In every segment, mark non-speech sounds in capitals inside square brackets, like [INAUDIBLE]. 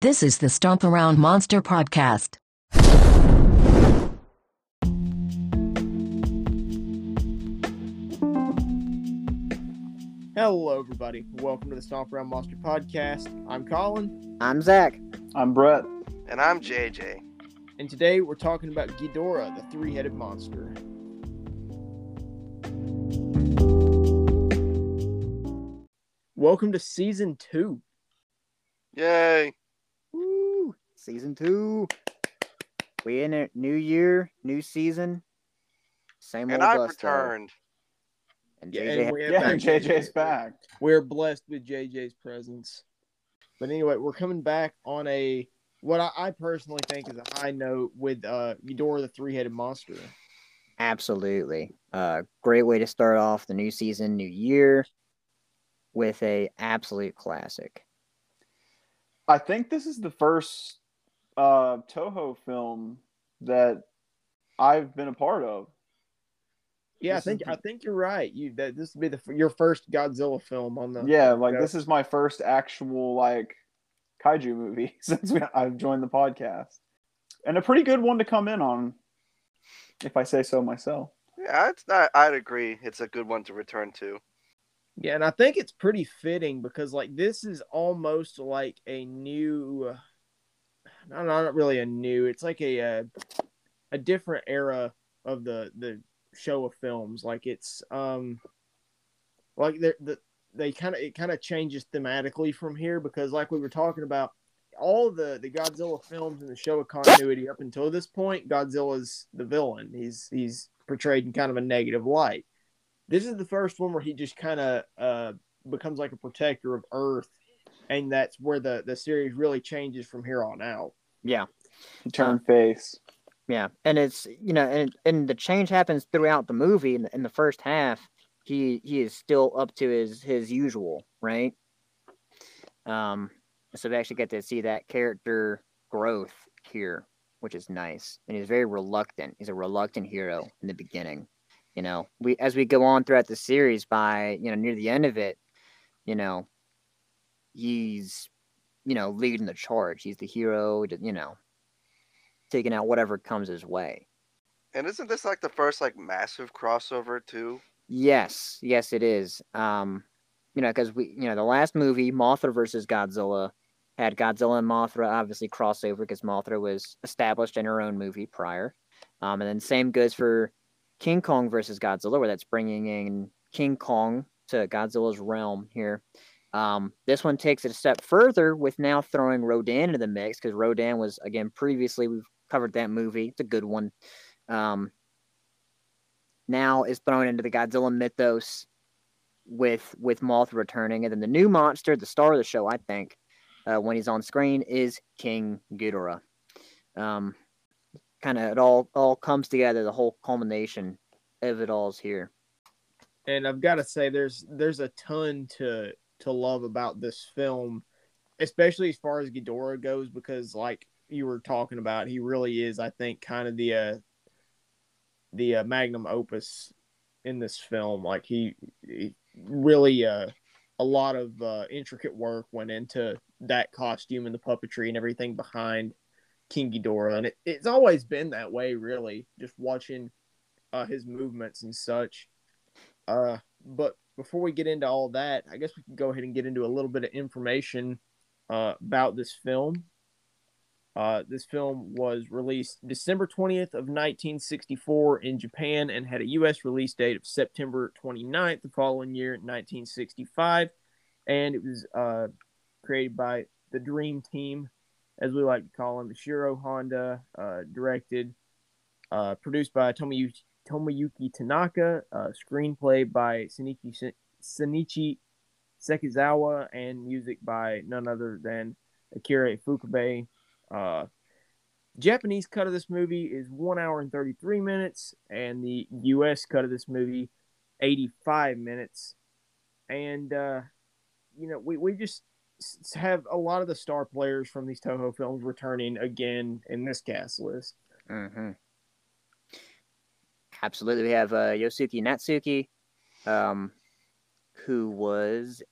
This is the Stomp Around Monster Podcast. Hello, everybody. Welcome to the Stomp Around Monster Podcast. I'm Colin, I'm Zach. I'm Brett. And I'm JJ. and today we're talking about Ghidorah, the three headed monster. Welcome to season two. Yay. Woo! Season two. We in it. New year, new season. Same And old I've returned. And Yeah, JJ and we have Yeah, back JJ's back. We're blessed with JJ's presence. But anyway, we're coming back on a what I, I personally think is a high note with uh Ghidorah, the three headed monster. Absolutely. Uh, great way to start off the new season, new year, with a absolute classic. I think this is the first uh, Toho film that I've been a part of. Yeah, I This is think the- I think you're right. You that this would be the your first Godzilla film on the Yeah, like Yeah. this is my first actual like kaiju movie [LAUGHS] since we, I've joined the podcast, and a pretty good one to come in on, if I say so myself. Yeah, it's not, I'd agree. It's a good one to return to. Yeah, and I think it's pretty fitting because like this is almost like a new, no, not not really a new. It's like a a, a different era of the the show of films. Like it's um, like the the they kind of it kind of changes thematically from here because like we were talking about all the the Godzilla films and the show of continuity up until this point, Godzilla's the villain. He's he's portrayed in kind of a negative light this is the first one where he just kind of uh, becomes like a protector of Earth, and that's where the the series really changes from here on out. Yeah. turn turned face. Yeah. And it's, you know, and, and the change happens throughout the movie. In, in the first half, he he is still up to his his usual, right? Um, so we actually get to see that character growth here, which is nice. And he's very reluctant. He's a reluctant hero in the beginning. You know, we as we go on throughout the series, by you know near the end of it, you know, he's you know leading the charge. He's the hero. You know, taking out whatever comes his way. And isn't this like the first like massive crossover too? Yes, yes, it is. Um, you know, because we, you know, the last movie, Mothra versus Godzilla, had Godzilla and Mothra obviously crossover because Mothra was established in her own movie prior. Um, and then same goes for King Kong versus Godzilla, where that's bringing in King Kong to Godzilla's realm here. Um, this one takes it a step further with now throwing Rodan into the mix because Rodan was again previously we've covered that movie. It's a good one. Um, now is thrown into the Godzilla mythos with with Mothra returning, and then the new monster, the star of the show, I think, uh, when he's on screen, is King Ghidorah. Um, kind of it all all comes together. The whole culmination of it all is here. And I've got to say, there's there's a ton to to love about this film, especially as far as Ghidorah goes, because like you were talking about, he really is, I think, kind of the uh, the uh, magnum opus in this film. Like he, he really uh, a lot of uh, intricate work went into that costume and the puppetry and everything behind King Ghidorah, and it, it's always been that way. Really, just watching uh, his movements and such. Uh, but before we get into all that, I guess we can go ahead and get into a little bit of information uh, about this film. Uh, this film was released December 20th of 1964 in Japan and had a U.S. release date of September 29th the following year, 1965. And it was uh, created by the Dream Team, as we like to call them, Shiro Honda, uh, directed, uh, produced by Tomoyuki, Tomoyuki Tanaka, uh, screenplay by Shinichi Sekizawa, and music by none other than Akira Ifukube. Uh, Japanese cut of this movie is one hour and 33 minutes, and the U.S. cut of this movie, 85 minutes. And, uh, you know, we, we just have a lot of the star players from these Toho films returning again in this cast list. Mm-hmm. Absolutely, we have uh, Yosuke Natsuki, um, who was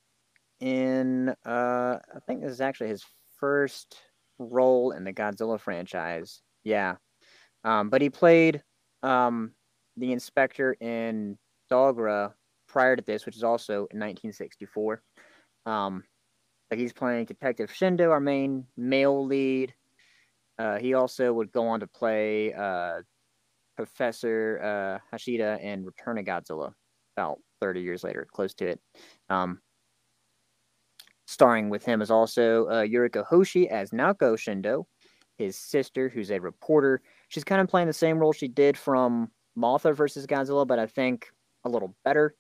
in uh, I think this is actually his first role in the Godzilla franchise. Yeah. Um, but he played um, the inspector in Dogora prior to this, which is also in 1964. Um, but he's playing Detective Shindo, our main male lead. Uh, he also would go on to play uh, Professor uh, Hashida in Return of Godzilla about 30 years later, close to it. Um, starring with him is also uh, Yuriko Hoshi as Naoko Shindo, his sister, who's a reporter. She's kind of playing the same role she did from Mothra versus Godzilla, but I think a little better,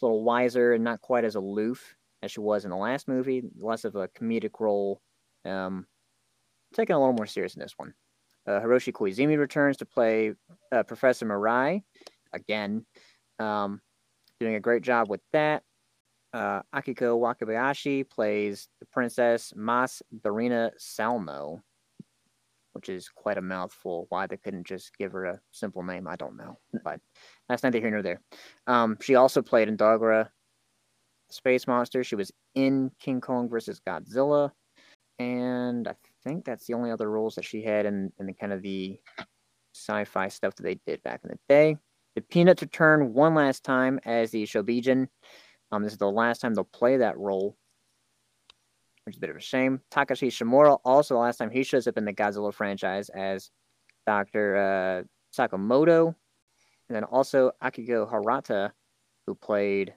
a little wiser, and not quite as aloof as she was in the last movie. Less of a comedic role. Um, taking a little more serious in this one. Uh, Hiroshi Koizumi returns to play uh, Professor Murai again, um, doing a great job with that. Uh, Akiko Wakabayashi plays the princess Mas Darina Salmo, which is quite a mouthful. Why they couldn't just give her a simple name, I don't know. But that's neither here nor there. Um, she also played in Dogora Space Monster. She was in King Kong versus Godzilla. And I think that's the only other roles that she had in, in the kind of the sci-fi stuff that they did back in the day. The Peanuts return one last time as the Shobijin. Um, this is the last time they'll play that role, which is a bit of a shame. Takashi Shimura, also the last time he shows up in the Godzilla franchise as Dr. Uh, Sakamoto. And then also Akihiko Hirata, who played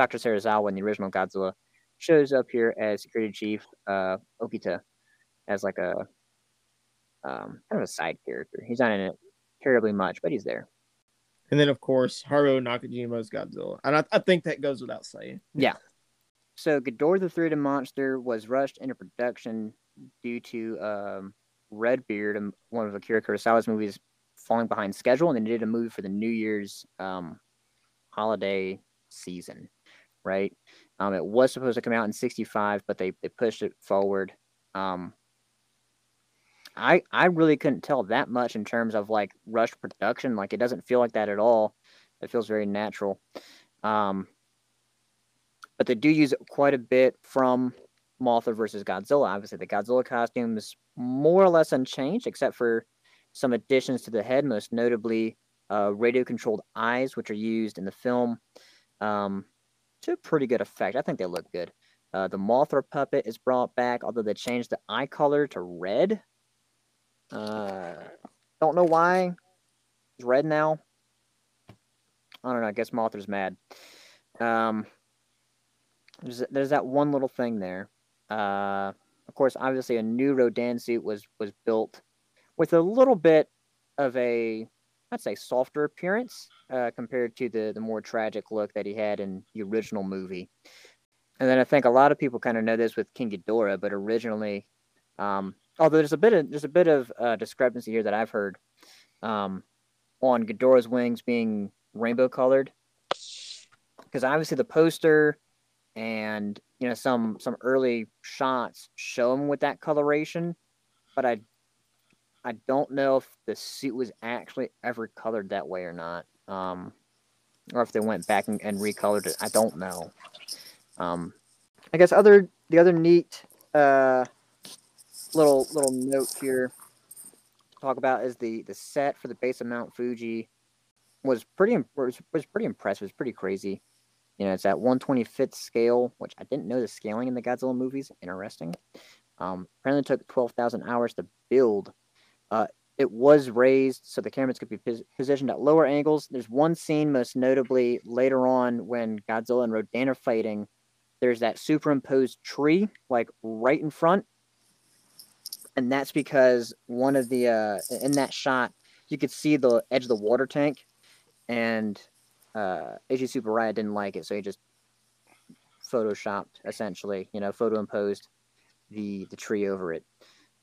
Dr. Serizawa in the original Godzilla, shows up here as Security Chief uh, Okita as like a um, kind of a side character. He's not in it terribly much, but he's there. And then, of course, Haruo Nakajima's Godzilla. And I, I think that goes without saying. Yeah. So Ghidorah the Three-Headed Monster was rushed into production due to um, Redbeard, um, one of Akira Kurosawa's movies, falling behind schedule, and they did a movie for the New Year's um, holiday season, right? Um, it was supposed to come out in '65, but they, they pushed it forward. Um, I I really couldn't tell that much in terms of like rush production. Like it doesn't feel like that at all. It feels very natural. Um, but they do use quite a bit from Mothra versus Godzilla. Obviously, the Godzilla costume is more or less unchanged, except for some additions to the head, most notably uh, radio-controlled eyes, which are used in the film um, to pretty good effect. I think they look good. Uh, the Mothra puppet is brought back, although they changed the eye color to red, uh, don't know why. He's red now. I don't know. I guess Mothra's mad. Um, there's there's that one little thing there. Uh, of course, obviously, a new Rodan suit was was built with a little bit of a I'd say softer appearance uh, compared to the the more tragic look that he had in the original movie. And then I think a lot of people kind of know this with King Ghidorah, but originally um, although there's a bit of there's a bit of uh, discrepancy here that I've heard um, on Ghidorah's wings being rainbow colored, because obviously the poster and you know some some early shots show him with that coloration, but I I don't know if the suit was actually ever colored that way or not, um, or if they went back and, and recolored it. I don't know. Um, I guess other the other neat uh, little little note here to talk about is the the set for the base of Mount Fuji was pretty was, was pretty impressive. It's pretty crazy. You know, it's at 125th scale, which I didn't know the scaling in the Godzilla movies. Interesting. Um, apparently, took 12,000 hours to build. Uh, it was raised so the cameras could be pos- positioned at lower angles. There's one scene, most notably later on when Godzilla and Rodan are fighting. There's that superimposed tree, like right in front, and that's because one of the uh, in that shot you could see the edge of the water tank, and uh, Eiji Tsuburaya didn't like it, so he just photoshopped essentially, you know, photo imposed the the tree over it.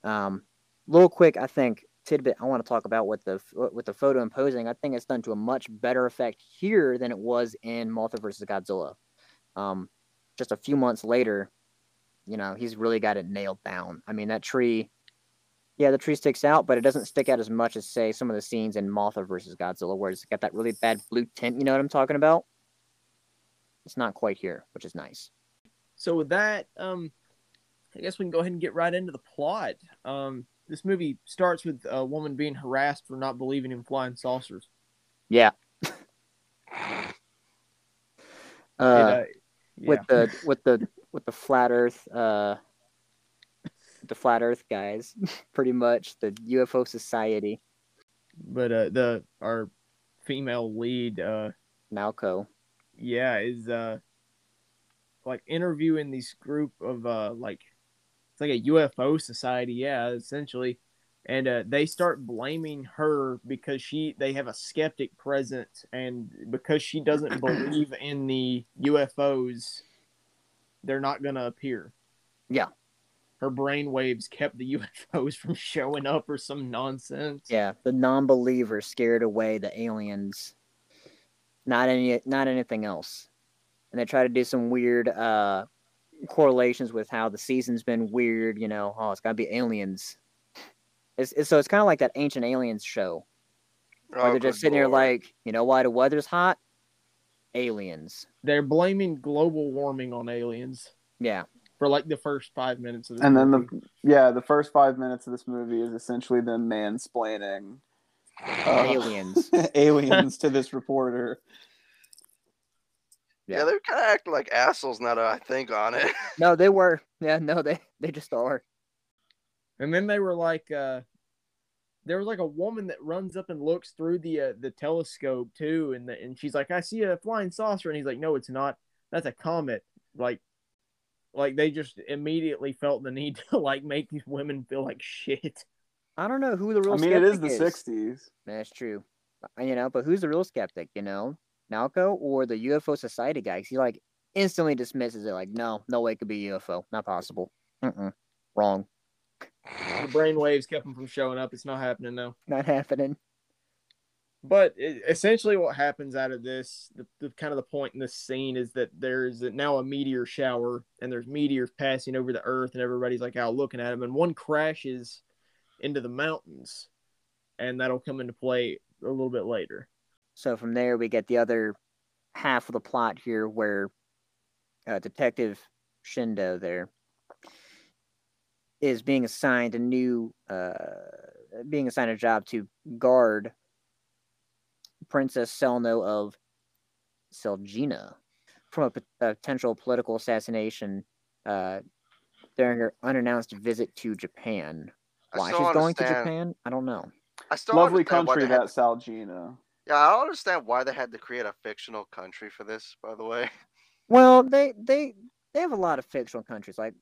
Um, little quick, I think tidbit I want to talk about with the with the photo imposing. I think it's done to a much better effect here than it was in Mothra versus Godzilla. Um, just a few months later, you know, he's really got it nailed down. I mean, that tree yeah, the tree sticks out, but it doesn't stick out as much as say some of the scenes in Mothra versus Godzilla, where it's got that really bad blue tint. You know what I'm talking about? It's not quite here, which is nice. So with that, um, I guess we can go ahead and get right into the plot. Um, this movie starts with a woman being harassed for not believing in flying saucers. Yeah. [LAUGHS] And, Uh, uh, with the with the with the flat Earth uh the flat Earth guys, [LAUGHS] pretty much the UFO Society, but uh, the our female lead, uh, Malco. yeah, is uh, like interviewing this group of uh, like it's like a UFO society, yeah, essentially, and uh, they start blaming her because she they have a skeptic presence, and because she doesn't [CLEARS THROAT] believe in the UFOs, they're not gonna appear. Yeah. Her brain waves kept the [LAUGHS] UFOs from showing up or some nonsense. Yeah, the non-believer scared away the aliens. Not any, not anything else. And they try to do some weird uh, correlations with how the season's been weird. You know, oh, it's got to be aliens. It's, it's so it's kind of like that ancient aliens show where Oh, they're just sitting there lord. like, you know why the weather's hot? Aliens. They're blaming global warming on aliens Yeah, for like the first five minutes of this And then the yeah, the first five minutes of this movie is essentially them mansplaining uh, aliens. [LAUGHS] aliens to this reporter. yeah, yeah. they're kind of acting like assholes now that I think on it. [LAUGHS] No, they were. Yeah, no, they they just are. And then they were like, uh, there was like a woman that runs up and looks through the uh, the telescope too, and the, and she's like, I see a flying saucer, and he's like, No, it's not. That's a comet. Like, like they just immediately felt the need to like make these women feel like shit. I don't know who the real. I mean, it is skeptic the '60s. That's true. Uh, You know, but who's the real skeptic? You know, Malco or the UFO Society guy? 'Cause he like instantly dismisses it. Like, no, no way it could be UFO. Not possible. Mm-mm. Wrong. The brain waves kept them from showing up. It's not happening now. Not happening. But it, essentially, what happens out of this, the, the kind of the point in this scene is that there's now a meteor shower, and there's meteors passing over the Earth, and everybody's like out looking at them, and one crashes into the mountains, and that'll come into play a little bit later. So from there, we get the other half of the plot here, where uh, Detective Shindo there is being assigned a new, uh, being assigned a job to guard Princess Selno of Selgina from a, potential political assassination uh, during her unannounced visit to Japan. Why still she's going to Japan, I don't know. I still don't Lovely country, they had that Selgina. Yeah, I don't understand why they had to create a fictional country for this. By the way, [LAUGHS] Well, they they they have a lot of fictional countries like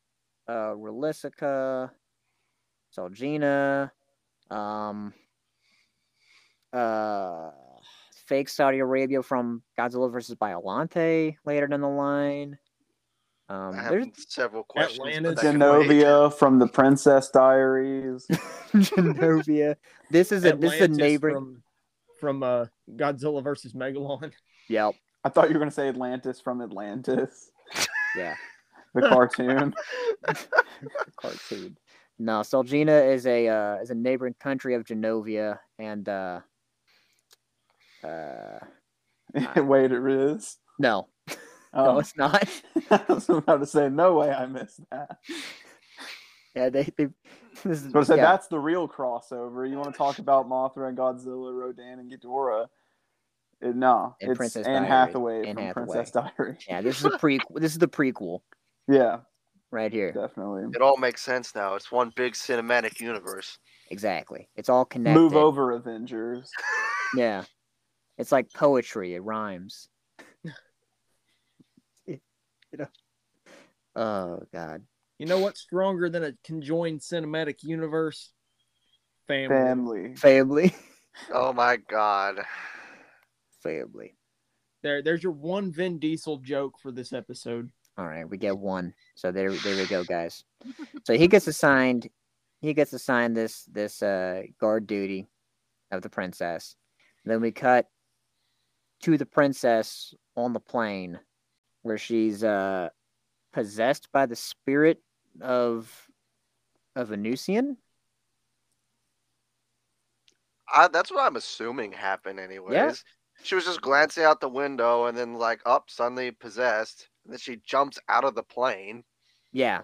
uh Relisica, Selgina, um uh fake Saudi Arabia from Godzilla versus Biolante later down the line. Um I there's have several questions. but Atlantis. that can wait. Genovia from the Princess Diaries. [LAUGHS] Genovia. This is a this is a neighbor. from from uh, Godzilla versus Megalon. Yep. I thought you were gonna say Atlantis from Atlantis, Yeah. [LAUGHS] the cartoon. [LAUGHS] cartoon. No, Selgina is a uh, is a neighboring country of Genovia, and uh, uh, [LAUGHS] Wait, it is. no, [LAUGHS] no, Oh, it's not. [LAUGHS] I was about to say, no way, I missed that. Yeah, they, they this is But I said yeah, that's the real crossover. You want to talk about Mothra and Godzilla, Rodan and Ghidorah? It, no, And it's Princess Anne Diaries. Hathaway Anne from Hathaway. Princess Diaries. yeah. This is a prequel. this is the prequel Yeah, right here. definitely. It all makes sense now. It's one big cinematic universe. Exactly. It's all connected. Move over, Avengers. Yeah, it's like poetry. It rhymes. [LAUGHS] you know. Oh God. You know what's stronger than a conjoined cinematic universe? Family. Family. Family. [LAUGHS] Oh my god. Family. There, there's your one Vin Diesel joke for this episode. All right, we get one. So there, there we go, guys. So he gets assigned, he gets assigned this this uh, guard duty of the princess. Then we cut to the princess on the plane, where she's uh, possessed by the spirit of of Venusian. I, that's what I'm assuming happened, anyways. Yeah. She was just glancing out the window and then, like, up, suddenly possessed. And then she jumps out of the plane. Yeah,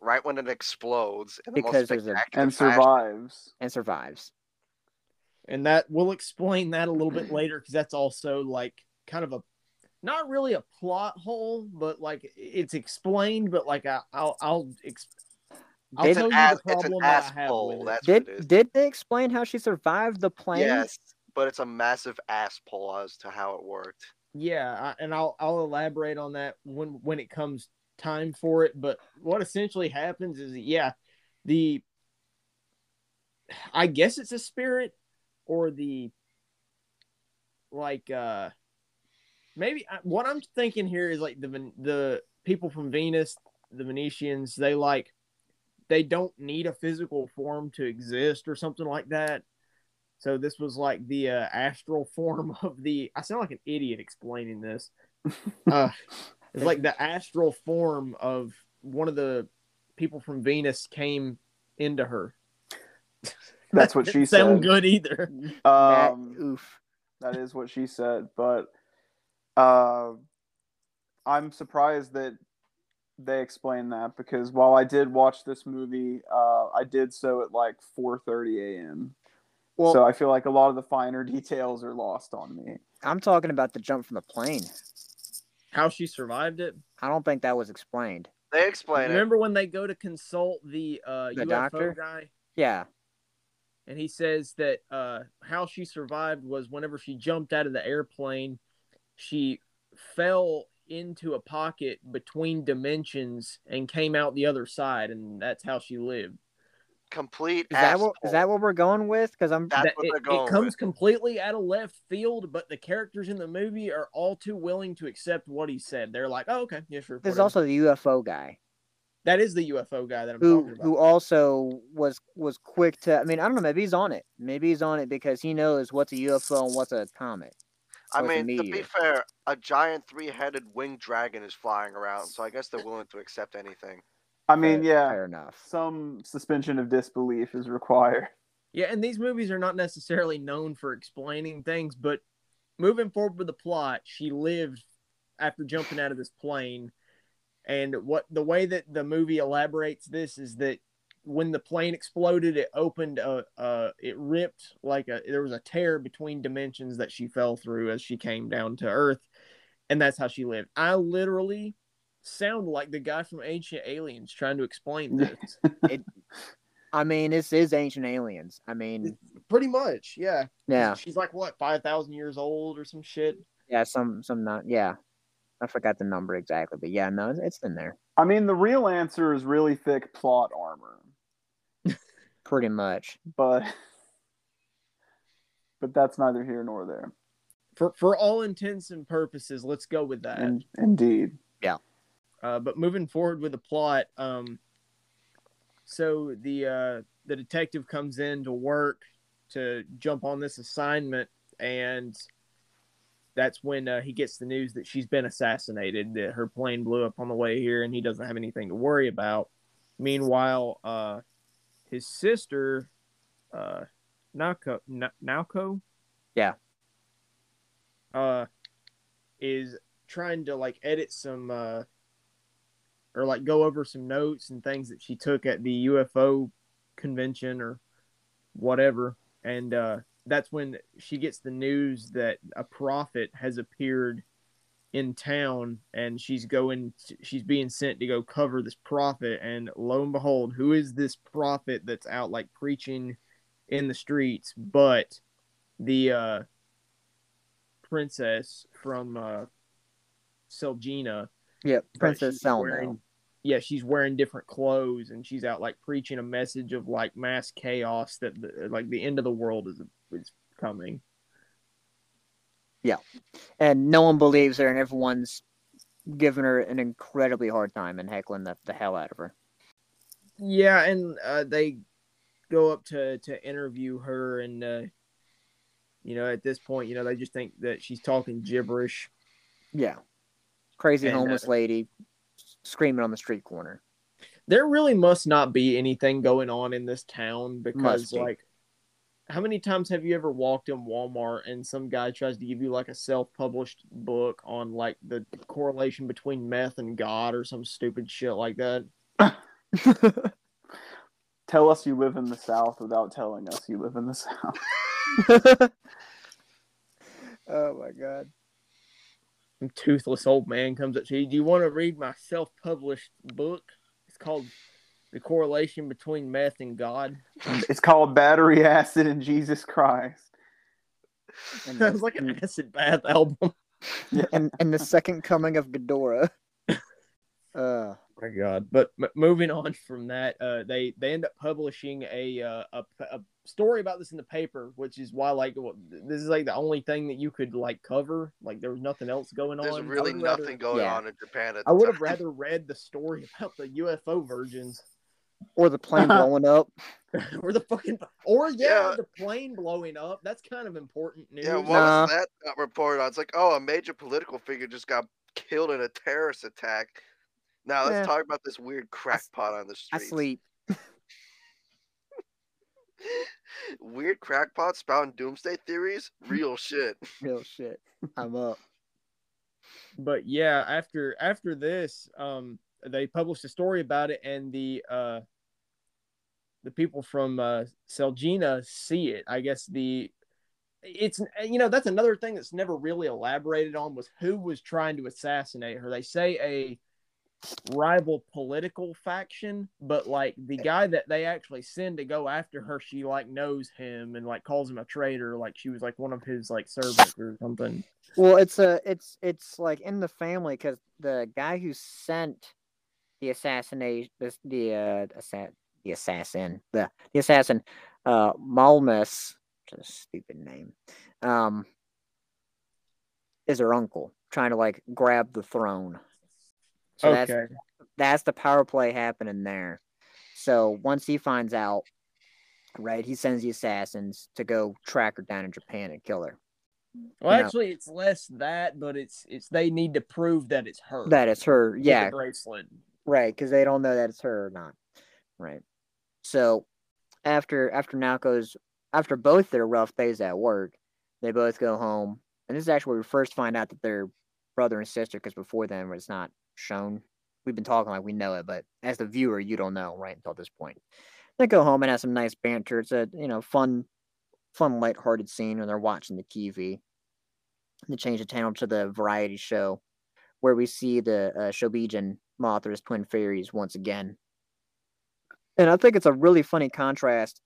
right when it explodes in the most Because a- and fashion. survives. and survives. And that we'll explain that a little bit [CLEARS THROAT] later because that's also like kind of a not really a plot hole, but like it's explained, but like I, I'll I'll ex- I'll Did- tell you Ass- the it's an problem that I have asshole, with it. That's what it Did did they explain how she survived the plane? Yes, but it's a massive ass pull as to how it worked. Yeah, I, and I'll I'll elaborate on that when when it comes time for it. But what essentially happens is, yeah, the I guess it's a spirit or the like uh maybe what I'm thinking here is like the the people from Venus, the Venetians, they like they don't need a physical form to exist or something like that. So this was like the uh, astral [LAUGHS] form of the. I sound like an idiot explaining this. [LAUGHS] Uh, it's like the astral form of one of the people from Venus came into her. That's what Didn't she sound said. good either. That- Um, oof. That is what she said, but uh, I'm surprised that they explained that because while I did watch this movie, uh, I did so at like 4:30 a.m. Well, so I feel like a lot of the finer [LAUGHS] details are lost on me. I'm talking about the jump from the plane. How she survived it. I don't think that was explained. They explain it. Remember when they go to consult the uh, The UFO doctor? guy? Yeah, and he says that uh, how she survived was whenever she jumped out of the airplane, she fell into a pocket between dimensions and came out the other side, and that's how she lived. Complete is that what that what we're going with? Because I'm That's That- what it, going it comes with. completely out of left field, but the characters in the movie are all too willing to accept what he said. They're like, "Oh, okay, yeah, sure." there's whatever." also the UFO guy that is the UFO guy that I'm who talking about. who also was was quick to. I mean, I don't know. Maybe he's on it. Maybe he's on it because he knows what's a UFO and what's a comet. I mean, to be fair, a giant three-headed winged dragon is flying around, so I guess they're willing to accept anything. I mean, Fair- yeah, fair enough. some suspension of disbelief is required. Yeah, and these movies are not necessarily known for explaining things, but moving forward with the plot, she lived after jumping out of this plane. And what the way that the movie elaborates this is that when the plane exploded, it opened a, uh, it ripped like a there was a tear between dimensions that she fell through as she came down to Earth, and that's how she lived. I literally sound like the guy from Ancient Aliens trying to explain [LAUGHS] this. I mean, this is Ancient Aliens. I mean, Pretty much, yeah. yeah, She's like what, five thousand years old or some shit. yeah, some some not. Yeah, I forgot the number exactly, but yeah, no, it's- it's in there I mean, the real answer is really thick plot armor, [LAUGHS] pretty much. but [LAUGHS] but that's neither here nor there. For for all intents and purposes, let's go with that. In, indeed. Yeah. Uh, but moving forward with the plot, um, so the uh, the detective comes in to work to jump on this assignment, and that's when uh, he gets the news that she's been assassinated. That her plane blew up on the way here, and he doesn't have anything to worry about. Meanwhile, uh, his sister, uh, Naoko, Na- Naoko, Yeah. uh, is trying to like edit some uh or like go over some notes and things that she took at the UFO convention or whatever and uh that's when she gets the news that a prophet has appeared in town and she's going she's being sent to go cover this prophet and lo and behold who is this prophet that's out like preaching in the streets but the uh princess from uh Selgina but Princess Selma. wearing- yeah, she's wearing different clothes and she's out like preaching a message of like mass chaos that the, like the end of the world is is coming. Yeah, and no one believes her, and everyone's giving her an incredibly hard time and heckling the, the hell out of her. Yeah, and uh, they go up to to interview her, and uh, you know, at this point, you know, they just think that she's talking gibberish. Yeah, crazy And, uh, homeless lady screaming on the street corner. There really must not be anything going on in this town because, be. like, how many times have you ever walked in Walmart and some guy tries to give you like a self-published book on like the correlation between meth and God or some stupid shit like that? [LAUGHS] Tell us you live in the South without telling us you live in the South. [LAUGHS] oh my god. Some toothless old man comes up to you. Do you want to read my self-published book? It's called "The Correlation Between Meth and God." [LAUGHS] It's called Battery Acid and Jesus Christ. And [LAUGHS] Sounds the, like an acid bath album. [LAUGHS] and, and the second coming of Ghidorah. Uh, my god but m- moving on from that uh they they end up publishing a, uh, a a story about this in the paper which is why like this is like the only thing that you could like cover like there was nothing else going There's on I really nothing rather- going yeah. on in Japan at i would have rather read the story about the ufo virgins or the plane blowing up. [LAUGHS] or the fucking or yeah, Yeah. the plane blowing up that's kind of important news Yeah, what Nah. was that got reported on? It's like, oh, a major political figure just got killed in a terrorist attack. Now let's Yeah. talk about this weird crackpot on the I street. sleep. [LAUGHS] weird crackpot spouting doomsday theories. Real shit. [LAUGHS] Real shit. I'm up. but yeah after after this um they published a story about it and the uh the people from uh Selgina see it i guess the it's you know that's another thing that's never really elaborated on was who was trying to assassinate her. They say a rival political faction but like the guy that they actually send to go after her she like knows him and like calls him a traitor like she was like one of his like servants or something. Well, it's a it's it's like in the family because the guy who sent the assassination this the uh assa- the assassin the the assassin uh Malmus which is a stupid name um is her uncle trying to like grab the throne. So that's okay that's the power play happening there. So once he finds out, right, he sends the assassins to go track her down in Japan and kill her. Well, you know. actually, it's less that, but it's it's they need to prove that it's her. That it's her, the yeah, bracelet. Right, because they don't know that it's her or not, right? So after after Naoko's after both their rough days at work, they both go home, and this is actually where we first find out that they're brother and sister. Because before then, it's not shown. We've been talking like we know it, but as the viewer, you don't know right until this point. They go home and have some nice banter. It's a you know fun, fun lighthearted scene when they're watching the TV. They change the channel to the variety show, where we see the uh, Shobijin Mothra's twin fairies once again. And I think it's a really funny contrast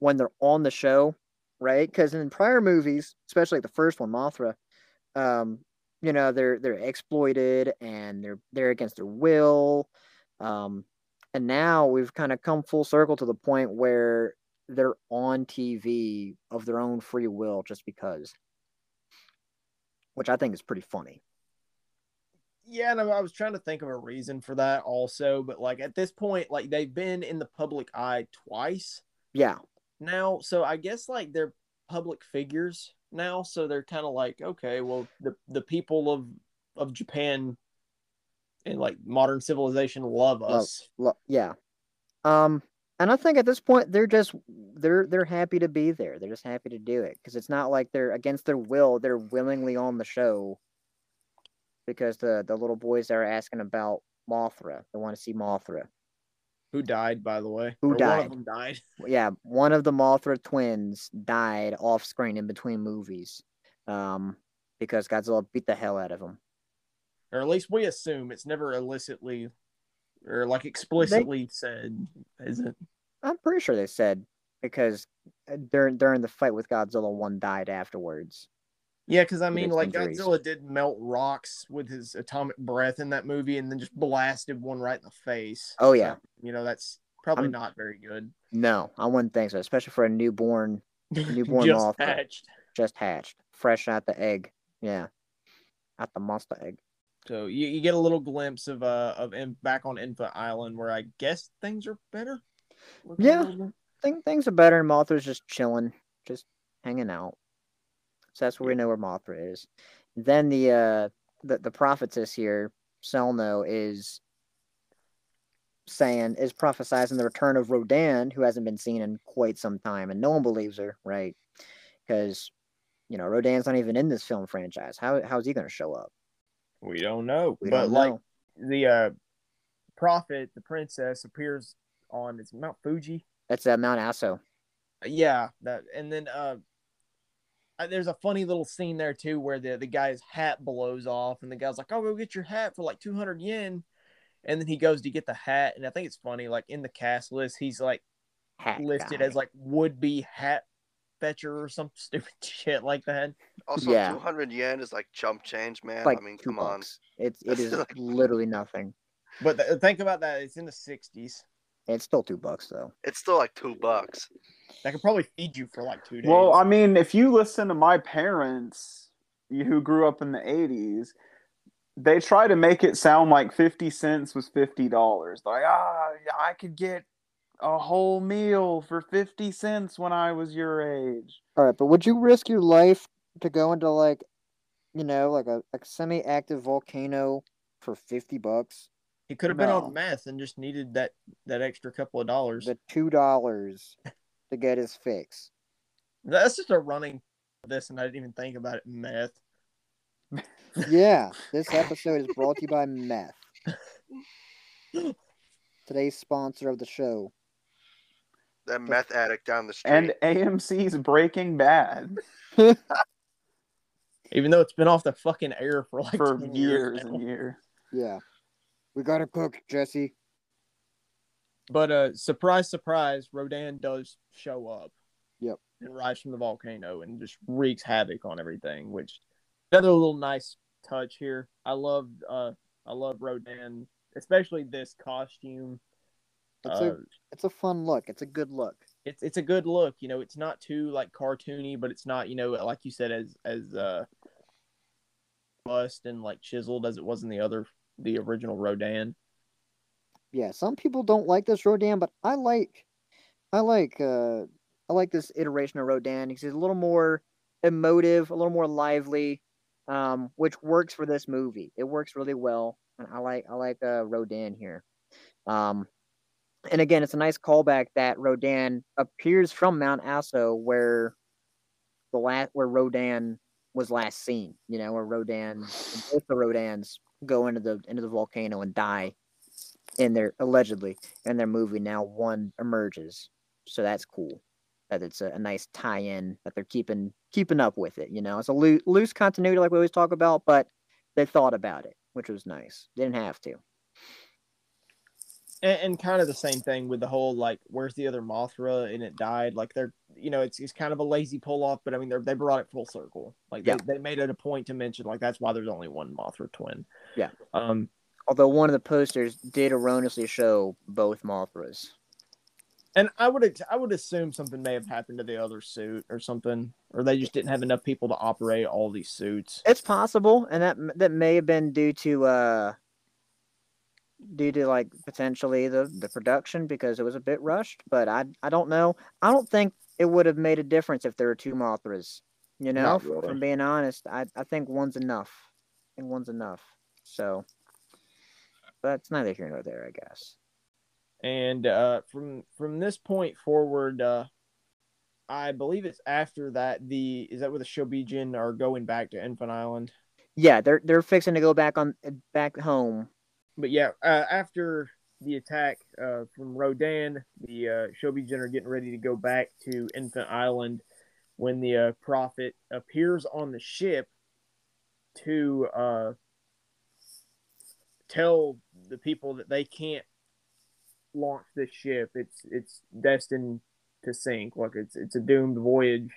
when they're on the show, right? Because in prior movies, especially the first one, Mothra, um, you know, they're they're exploited and they're they're against their will. Um, and now we've kind of come full circle to the point where they're on TV of their own free will just because. Which I think is pretty funny. Yeah, and I was trying to think of a reason for that also, but like at this point, like they've been in the public eye twice Yeah. now, so I guess like they're public figures now, so they're kind of like, okay, well, the the people of of Japan and like modern civilization love us. Lo- yeah. Um, and I think at this point they're just they're they're happy to be there. They're just happy to do it because it's not like they're against their will. They're willingly on the show because the the little boys are asking about Mothra. They want to see Mothra. Who died, by the way? Who Or One died? of them died. [LAUGHS] Yeah, one of the Mothra twins died off screen in between movies, um, because Godzilla beat the hell out of him. or at least we assume it's never illicitly or like explicitly said, is it? I'm pretty sure they said because uh, during during the fight with Godzilla, one died afterwards. Yeah, because I mean, like injuries. Godzilla did melt rocks with his atomic breath in that movie, and then just blasted one right in the face. Oh, yeah. So, you know that's probably I'm- not very good. No, I wouldn't think so, especially for a newborn [LAUGHS] Newborn just hatched. just hatched, fresh out the egg. Yeah, out the monster egg. So you, you get a little glimpse of uh of in, back on Infant Island, where I guess things are better. Yeah. Think things are better, and Mothra's just chilling, just hanging out. So that's where we know where Mothra is. Then the uh the the prophetess here, Selno, is saying is prophesizing the return of Rodan, who hasn't been seen in quite some time, and no one believes her, right? Because you know Rodan's not even in this film franchise. How how is he going to show up? We don't know, We but don't like know. the uh prophet, the princess, appears on it's Mount Fuji. That's uh, Mount Aso. Yeah, that and then uh, there's a funny little scene there too where the the guy's hat blows off and the guy's like, "Oh, go get your hat for like 200 yen." And then he goes to get the hat and I think it's funny like in the cast list he's like Hat listed guy. as like would be hat fetcher or some [LAUGHS] stupid shit like that. Also, Yeah. 200 yen is like chump change, man. like I mean, two come on. bucks. It's it That's [LAUGHS] is like- literally nothing. But th- think about that, it's in the 60s. It's still two bucks though. It's still like two bucks. That could probably feed you for like 2 days. Well, I mean, if you listen to my parents, who grew up in the '80s, they try to make it sound like fifty cents was fifty dollars. Like, ah, I could get a whole meal for fifty cents when I was your age. All right, but would you risk your life to go into like, you know, like a, a semi-active volcano for fifty bucks? He could have been on meth and just needed that that extra couple of dollars. The two dollars to get his fix. That's just a running this and I didn't even think about it meth. Yeah, this [LAUGHS] episode is brought to you by meth. Today's sponsor of the show. That meth addict down the street. And AMC's Breaking Bad [LAUGHS] Even though it's been off the fucking air for like for 10 years and years. Yeah, we gotta cook, Jesse. But uh surprise surprise, Rodan does show up. Yep. And rise from the volcano and just wreaks havoc on everything, which another little nice touch here. I love uh I love Rodan, especially this costume. It's Uh, a it's a fun look. It's a good look. it's it's a good look. You know, it's not too like cartoony, but it's not you know like you said as as uh bust and like chiseled as it was in the other the original Rodan. Yeah, some people don't like this Rodan, but I like, I like, uh, I like this iteration of Rodan. because He's a little more emotive, a little more lively, um, which works for this movie. It works really well, and I like, I like uh, Rodan here. Um, and again, it's a nice callback that Rodan appears from Mount Aso, where the last where Rodan was last seen. You know, where Rodan, both the Rodans go into the into the volcano and die in their allegedly in their movie. Now one emerges. So that's cool that it's a, a nice tie-in that they're keeping keeping up with it you know? It's a loo- loose continuity like we always talk about but they thought about it which was nice. They didn't have to. And, and kind of the same thing with the whole like where's the other Mothra and it died? Like they're you know it's, it's kind of a lazy pull off but I mean they they brought it full circle. Like Yeah. they, they made it a point to mention like that's why there's only one Mothra twin. Yeah. um although one of the posters did erroneously show both mothras. And I would I would assume something may have happened to the other suit or something or they just didn't have enough people to operate all these suits. It's possible and that that may have been due to uh due to like potentially the the production because it was a bit rushed but i i don't know. I don't think it would have made a difference if there were two mothras you know? Really. from being honest i i think one's enough i think one's enough. So that's neither here nor there i guess. And uh, from from this point forward, uh, I believe it's after that the is that where the Shobijin are going back to Infant Island. yeah they're they're fixing to go back on back home. But yeah, uh, after the attack uh, from Rodan, the uh, Shobijin are getting ready to go back to Infant Island when the uh, Prophet appears on the ship to uh, tell the people that they can't launch this ship. It's it's destined to sink. Like it's it's a doomed voyage.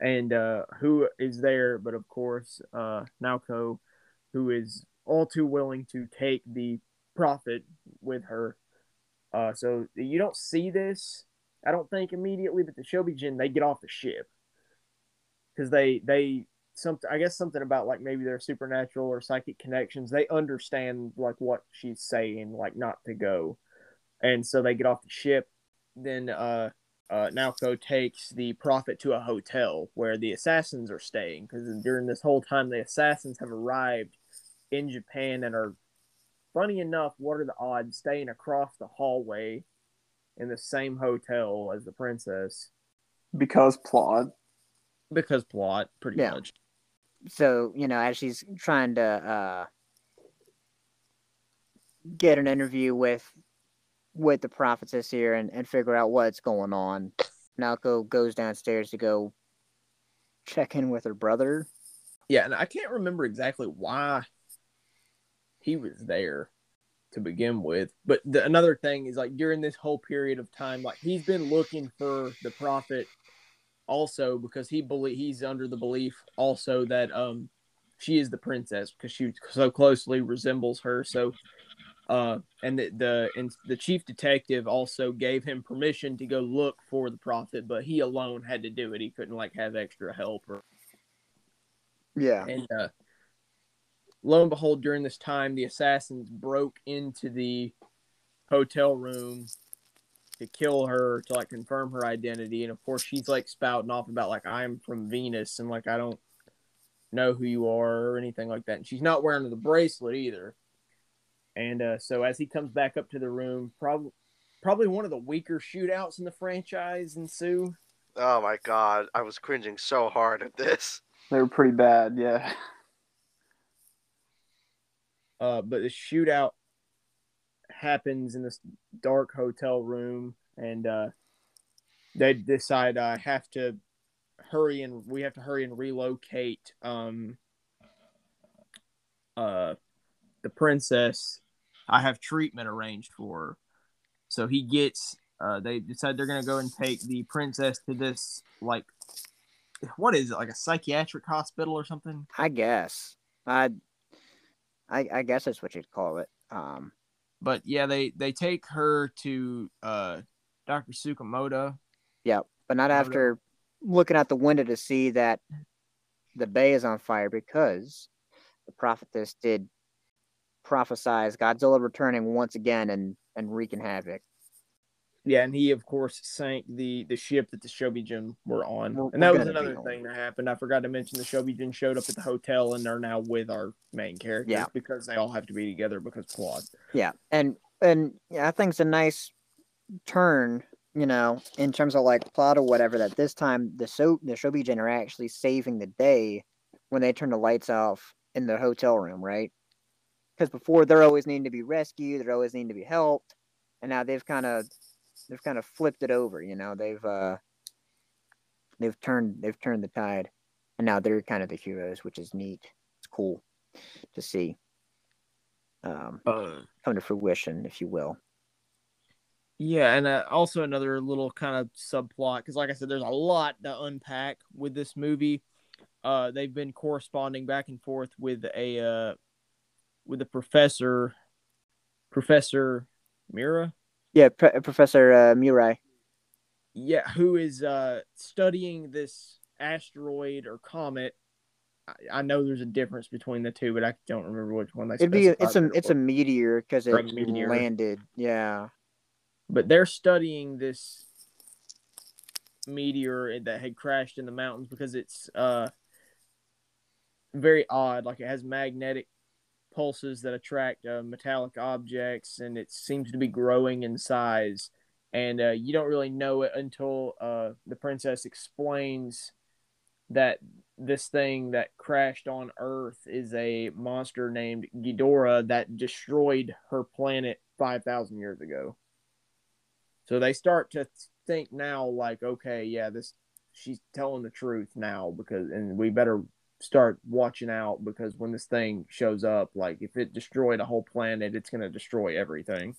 And uh, who is there? But of course, uh, Naoko, who is all too willing to take the prophet with her. Uh, so you don't see this, I don't think immediately, but the Shobijin they get off the ship because they they something I guess something about like maybe their supernatural or psychic connections. They understand like what she's saying, like not to go, and so they get off the ship. Then uh, uh, Naoko takes the prophet to a hotel where the assassins are staying because during this whole time the assassins have arrived in Japan and are funny enough, what are the odds staying across the hallway in the same hotel as the princess? because plot. Because plot, pretty Yeah. much. so you know as she's trying to uh get an interview with with the prophetess here and, and figure out what's going on. Naoko goes downstairs to go check in with her brother. Yeah, and I can't remember exactly why he was there to begin with. But the, another thing is like during this whole period of time, like he's been looking for the prophet also because he believe he's under the belief also that um she is the princess because she so closely resembles her. So uh and the the and the chief detective also gave him permission to go look for the prophet, but he alone had to do it. He couldn't like have extra help or Yeah. and uh, lo and behold, during this time, the assassins broke into the hotel room to kill her to like confirm her identity. And of course, she's like spouting off about like I'm from Venus and like I don't know who you are or anything like that. And she's not wearing the bracelet either. And uh, so as he comes back up to the room, probably probably one of the weaker shootouts in the franchise ensue. Oh my god, I was cringing so hard at this. They were pretty bad, yeah. [LAUGHS] Uh, but the shootout happens in this dark hotel room, and uh, they decide I have to hurry and we have to hurry and relocate um, uh, the princess. I have treatment arranged for her, so he gets. Uh, they decide they're gonna go and take the princess to this like, what is it like a psychiatric hospital or something? I guess. I, I I guess that's what you'd call it. Um but yeah, they they take her to uh Dr. Tsukamoto. yeah, but not after looking out the window to see that the bay is on fire because the prophetess did prophesize Godzilla returning once again and and wreaking havoc. Yeah, and he of course sank the the ship that the Shobijin were on, We're- and that was another thing that happened. I forgot to mention the Shobijin showed up at the hotel and they're now with our main characters Yeah. because they all have to be together because plot. Yeah, and and yeah, I think it's a nice turn, you know, in terms of like plot or whatever. That this time the so the Shobijin are actually saving the day when they turn the lights off in the hotel room, right? Because before they're always needing to be rescued, they're always needing to be helped, and now they've kind of they've kind of flipped it over, you know. They've uh they've turned they've turned the tide, and now they're kind of the heroes, which is neat. It's cool to see. Um, Uh, come to fruition, if you will. yeah, and uh, also another little kind of subplot because, like I said, there's a lot to unpack with this movie. Uh, they've been corresponding back and forth with a uh, with a professor, Professor Mira. Yeah, P- Professor uh, Murai. yeah who is uh studying this asteroid or comet I, I know there's a difference between the two but i don't remember which one they It'd be it's a it's a meteor because it meteor. landed. Yeah, but they're studying this meteor that had crashed in the mountains because it's uh very odd like it has magnetic pulses that attract uh, metallic objects and it seems to be growing in size. And uh, you don't really know it until uh, the princess explains that this thing that crashed on earth is a monster named Ghidorah that destroyed her planet 5000 years ago. So they start to think now like okay yeah this she's telling the truth now because and we better start watching out because when this thing shows up like if it destroyed a whole planet it's going to destroy everything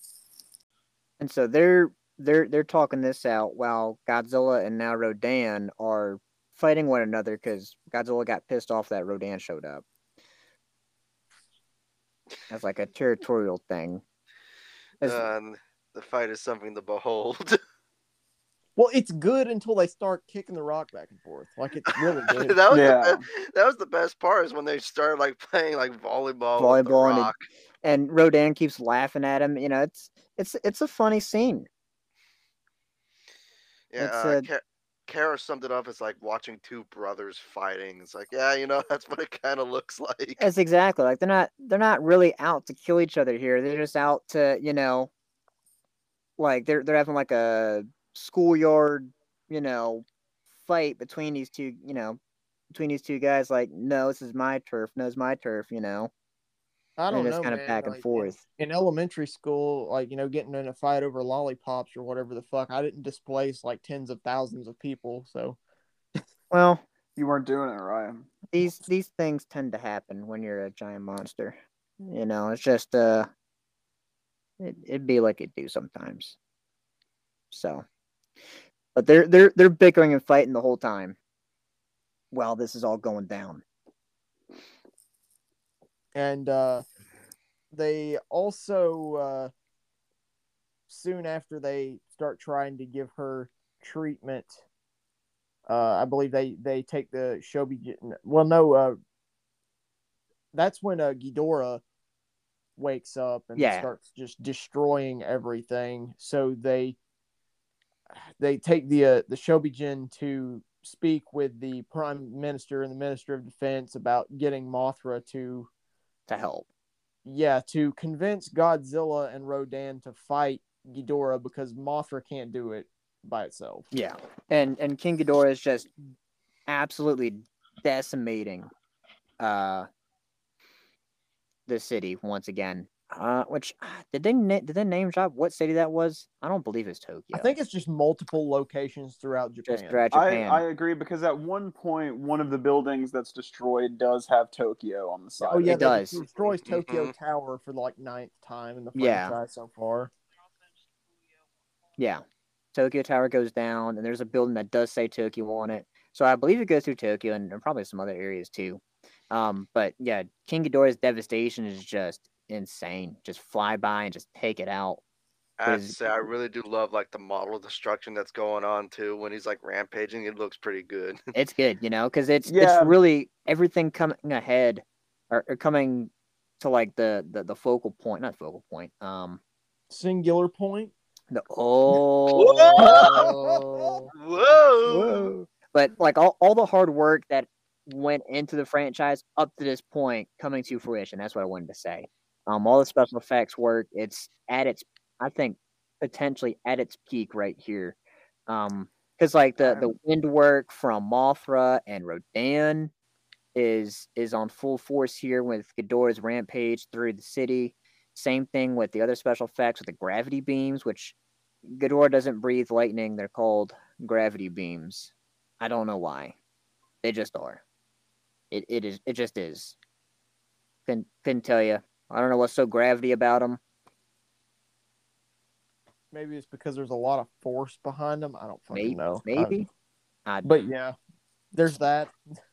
and so they're they're they're talking this out while Godzilla and now Rodan are fighting one another because Godzilla got pissed off that Rodan showed up. That's like a territorial thing. As- Um, the fight is something to behold. [LAUGHS] well it's good until they start kicking the rock back and forth like it's really [LAUGHS] that good was Yeah. the best, that was the best part is when they started like playing like volleyball. with the Volleyball and and Rodan keeps laughing at him. You know, it's it's it's a funny scene. Yeah, It's, uh, Ka- Kara summed it up as like watching two brothers fighting. It's like, yeah, you know, [LAUGHS] that's what it kind of looks like. That's exactly like they're not they're not really out to kill each other here. They're just out to you know, like they're they're having like a schoolyard you know fight between these two you know between these two guys. Like no, this is my turf. No, it's my turf. You know. I don't and it's know, kind of man, back and like, in- forth. In, elementary school, like you know, getting in a fight over lollipops or whatever the fuck, I didn't displace like tens of thousands of people. So Well, You weren't doing it right. these these things tend to happen when you're a giant monster. You know, it's just uh, it, it'd be like it do sometimes. So, but they're they're they're bickering and fighting the whole time. While this is all going down. and uh, they also uh, soon after they start trying to give her treatment. Uh, I believe they they take the Shobi. Well, no, uh, that's when uh, Ghidorah wakes up and Yeah. starts just destroying everything. So they they take the uh, the Shobijin to speak with the prime minister and the minister of defense about getting Mothra to to help. yeah, to convince Godzilla and Rodan to fight Ghidorah because Mothra can't do it by itself. Yeah, and and King Ghidorah is just absolutely decimating uh the city once again. Uh, which did they na- did they name drop what city that was? I don't believe it's Tokyo. I think it's just multiple locations throughout Japan. just throughout I, Japan. I agree because at one point one of the buildings that's destroyed does have Tokyo on the side. oh yeah, It they does. destroys Tokyo Mhm. Tower for like ninth time in the Yeah. franchise so far. Yeah. Tokyo Tower goes down, and there's a building that does say Tokyo on it. So I believe it goes through Tokyo and, and probably some other areas too. Um, but yeah, King Ghidorah's devastation is just insane. Just fly by and just take it out. I have to say, I really do love like the model destruction that's going on too. When he's like rampaging, it looks pretty good. [LAUGHS] It's good, you know, because it's Yeah. it's really everything coming ahead or, or coming to like the, the the focal point, not focal point. Um, Singular point. the [LAUGHS] oh, [LAUGHS] Whoa! but like all, all the hard work that went into the franchise up to this point coming to fruition. That's what I wanted to say. Um, all the special effects work. It's at its, I think, potentially at its peak right here. Um, because like the the wind work from Mothra and Rodan is is on full force here with Ghidorah's rampage through the city. Same thing with the other special effects with the gravity beams, which Ghidorah doesn't breathe lightning. They're called gravity beams. I don't know why. They just are. It it is it just is. Couldn't couldn't tell you. I don't know what's so gravity about them. Maybe it's because there's a lot of force behind them. I don't fucking Maybe know. maybe. I, but yeah, there's that.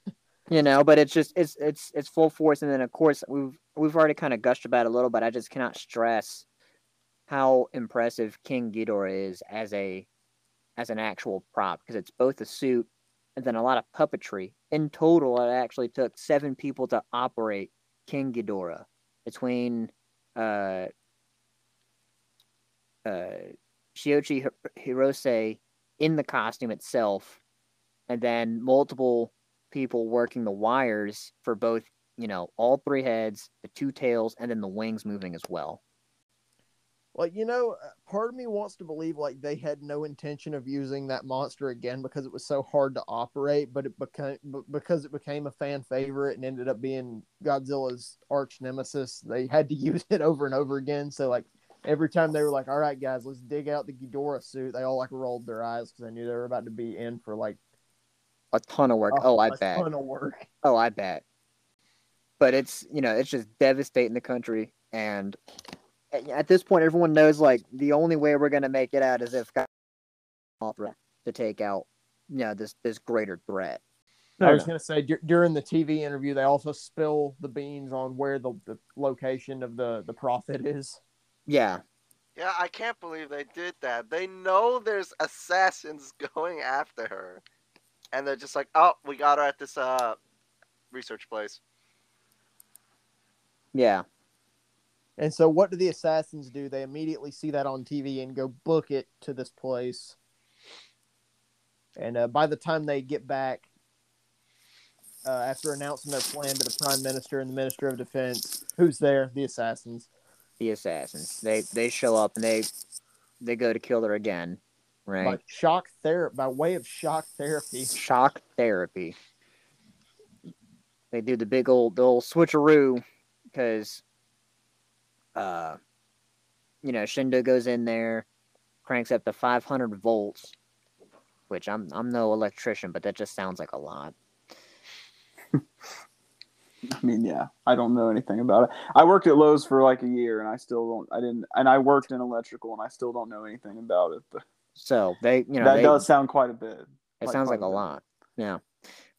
[LAUGHS] you know, but it's just it's it's it's full force, and then of course we've we've already kind of gushed about it a little, but I just cannot stress how impressive King Ghidorah is as a as an actual prop because it's both a suit and then a lot of puppetry. In total, it actually took seven people to operate King Ghidorah between uh uh Shoichi Hirose in the costume itself and then multiple people working the wires for both, you know, all three heads, the two tails, and then the wings moving as well. Like you know, uh, part of me wants to believe like they had no intention of using that monster again because it was so hard to operate, but it became because it became a fan favorite and ended up being Godzilla's arch nemesis. They had to [LAUGHS] use it over and over again. So like every time they were like, "All right, guys, let's dig out the Ghidorah suit," they all like rolled their eyes because they knew they were about to be in for like A ton of work. a, oh, I a bet. ton of work. [LAUGHS] Oh, I bet. But it's you know it's just devastating the country, and at at this point, everyone knows like the only way we're gonna make it out is if God Mothra to take out you know this this greater threat. I was gonna say dur- during the TV interview, they also spill the beans on where the, the location of the the prophet is. Yeah, Yeah, I can't believe they did that. They know there's assassins [LAUGHS] going after her, and they're just like, "Oh, we got her at this uh research place." yeah, And so, what do the assassins do? They immediately see that on TV and go book it to this place. And uh, by the time they get back, uh, after announcing their plan to the prime minister and the minister of defense, who's there? The assassins. the assassins. They they show up and they they go to kill her again, right? By shock therapy, by way of shock therapy. shock therapy. They do the big old the old switcheroo because uh, you know, Shindo goes in there, cranks up to 500 volts, which I'm I'm no electrician, but that just sounds like a lot. [LAUGHS] I mean, yeah, I don't know anything about it. I worked at Lowe's for like a year, and I still don't. I didn't, and I worked in electrical, and I still don't know anything about it. But So they, you know, that they, does sound quite a bit. it like sounds like a a lot. Yeah.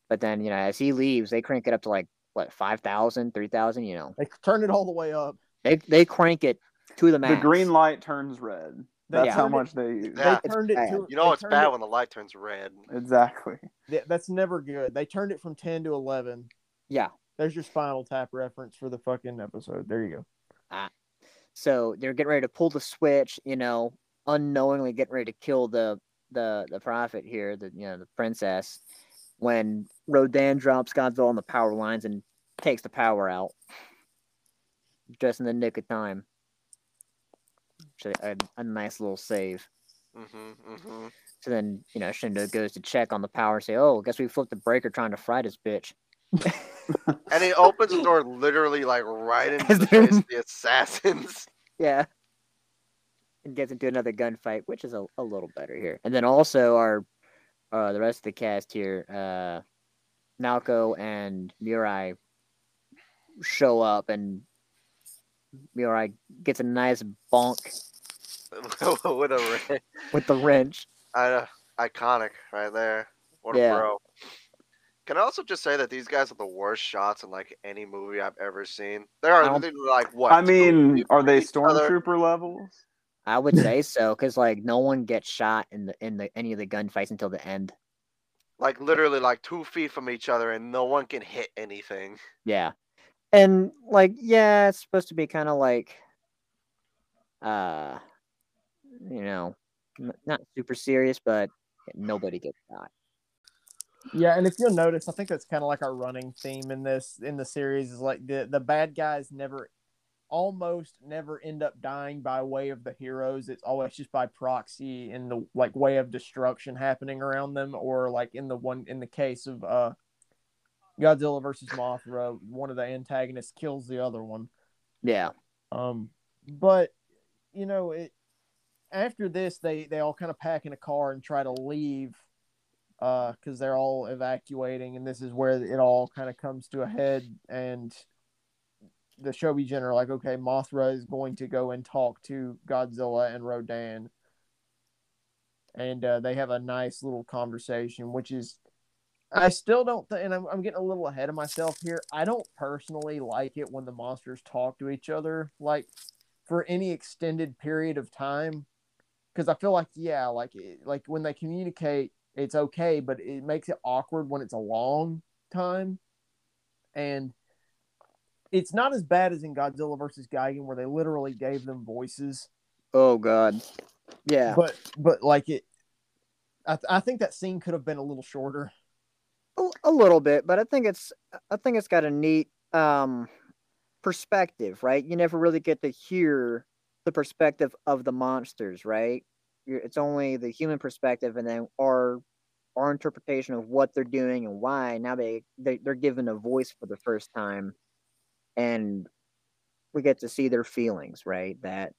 But then, you know, as he leaves, they crank it up to like what 5,000, 3,000, you know. They turn it all the way up. They they crank it to the max. The green light turns red. They That's how much they. Yeah. They turned it to You know they it's bad it- when the light turns red. Exactly. th- that's never good. They turned it from ten to eleven. Yeah. There's your Spinal Tap reference for the fucking episode. There you go. Ah. So they're getting ready to pull the switch, you know, unknowingly getting ready to kill the the the prophet here, the you know the princess, when Rodan drops Godzilla on the power lines and takes the power out, just in the nick of time. Which a, a, a nice little save. Mm-hmm, mm-hmm. So then, you know, Shindo goes to check on the power and say, "Oh, guess we flipped the breaker trying to fry this bitch." [LAUGHS] And he opens the door literally like right into [LAUGHS] As the face of the assassins. [LAUGHS] Yeah. And gets into another gunfight, which is a, a little better here. And then also our uh the rest of the cast here, uh Naoko and Murai show up and Murai gets a nice bonk [LAUGHS] what a ra- with the wrench. uh, iconic right there. What Yeah. a bro. Can I also just say that these guys are the worst shots in like any movie I've ever seen? There are don't- like what? I mean, are they [LAUGHS] stormtrooper levels? I would say so, because like no one gets shot in the in the any of the gunfights until the end. Like literally like two feet from each other, and no one can hit anything. Yeah. And like, yeah, it's supposed to be kind of like uh you know, not super serious, but nobody gets shot. Yeah, and if you'll notice, I think that's kind of like our running theme in this in the series is like the the bad guys never almost never end up dying by way of the heroes. It's always just by proxy in the like way of destruction happening around them or like in the one in the case of uh Godzilla versus Mothra, one of the antagonists kills the other one. Yeah. Um, but you know, it after this, they they all kind of pack in a car and try to leave, uh, because they're all evacuating, and this is where it all kind of comes to a head. And the Shobi are like, okay, Mothra is going to go and talk to Godzilla and Rodan, and uh, they have a nice little conversation, which is. I still don't think, and I'm, I'm getting a little ahead of myself here. I don't personally like it when the monsters talk to each other. Like, for any extended period of time because i feel like yeah like like when they communicate it's okay but it makes it awkward when it's a long time and it's not as bad as in godzilla versus Gigan where they literally gave them voices Oh god. Yeah. but but like it I, th- I think that scene could have been a little shorter a, little bit, but I think it's I think it's got a neat um perspective, right? You never really get to hear the perspective of the monsters, right? You're, it's only the human perspective, and then our our interpretation of what they're doing and why. Now they, they they're given a voice for the first time, and we get to see their feelings, right? That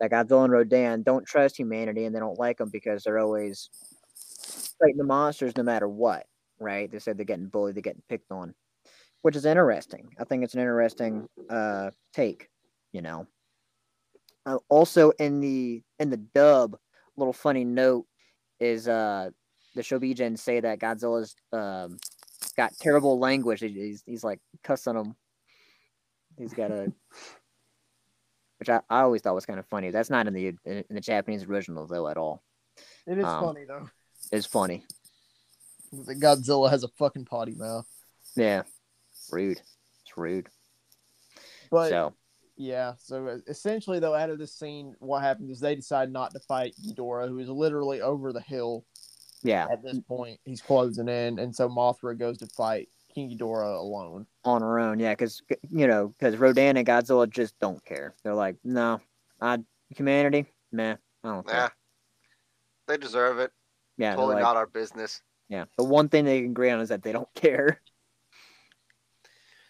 that Godzilla and Rodan don't trust humanity, and they don't like them because they're always fighting the monsters no matter what right? They said they're getting bullied, they're getting picked on, which is interesting. I think it's an interesting uh, take, you know. Uh, also in the in the dub, little funny note is uh the Shobijin say that Godzilla's um got terrible language. He's he's like cussing him. He's got a [LAUGHS] which I, I always thought was kind of funny. That's not in the in the Japanese original though at all. it is Um, funny though It's funny. That godzilla has a fucking potty mouth Yeah. Rude. It's rude. but so Yeah. So uh, essentially, though, out of this scene, what happens is they decide not to fight Ghidorah, who is literally over the hill yeah, at this point. He's closing in, and so Mothra goes to fight King Ghidorah alone. on her own. Yeah, because you know, because Rodan and Godzilla just don't care. They're like, no, I humanity, nah, I don't care. Yeah. They deserve it. Yeah, totally like, not our business. Yeah. The one thing they can agree on is that they don't care.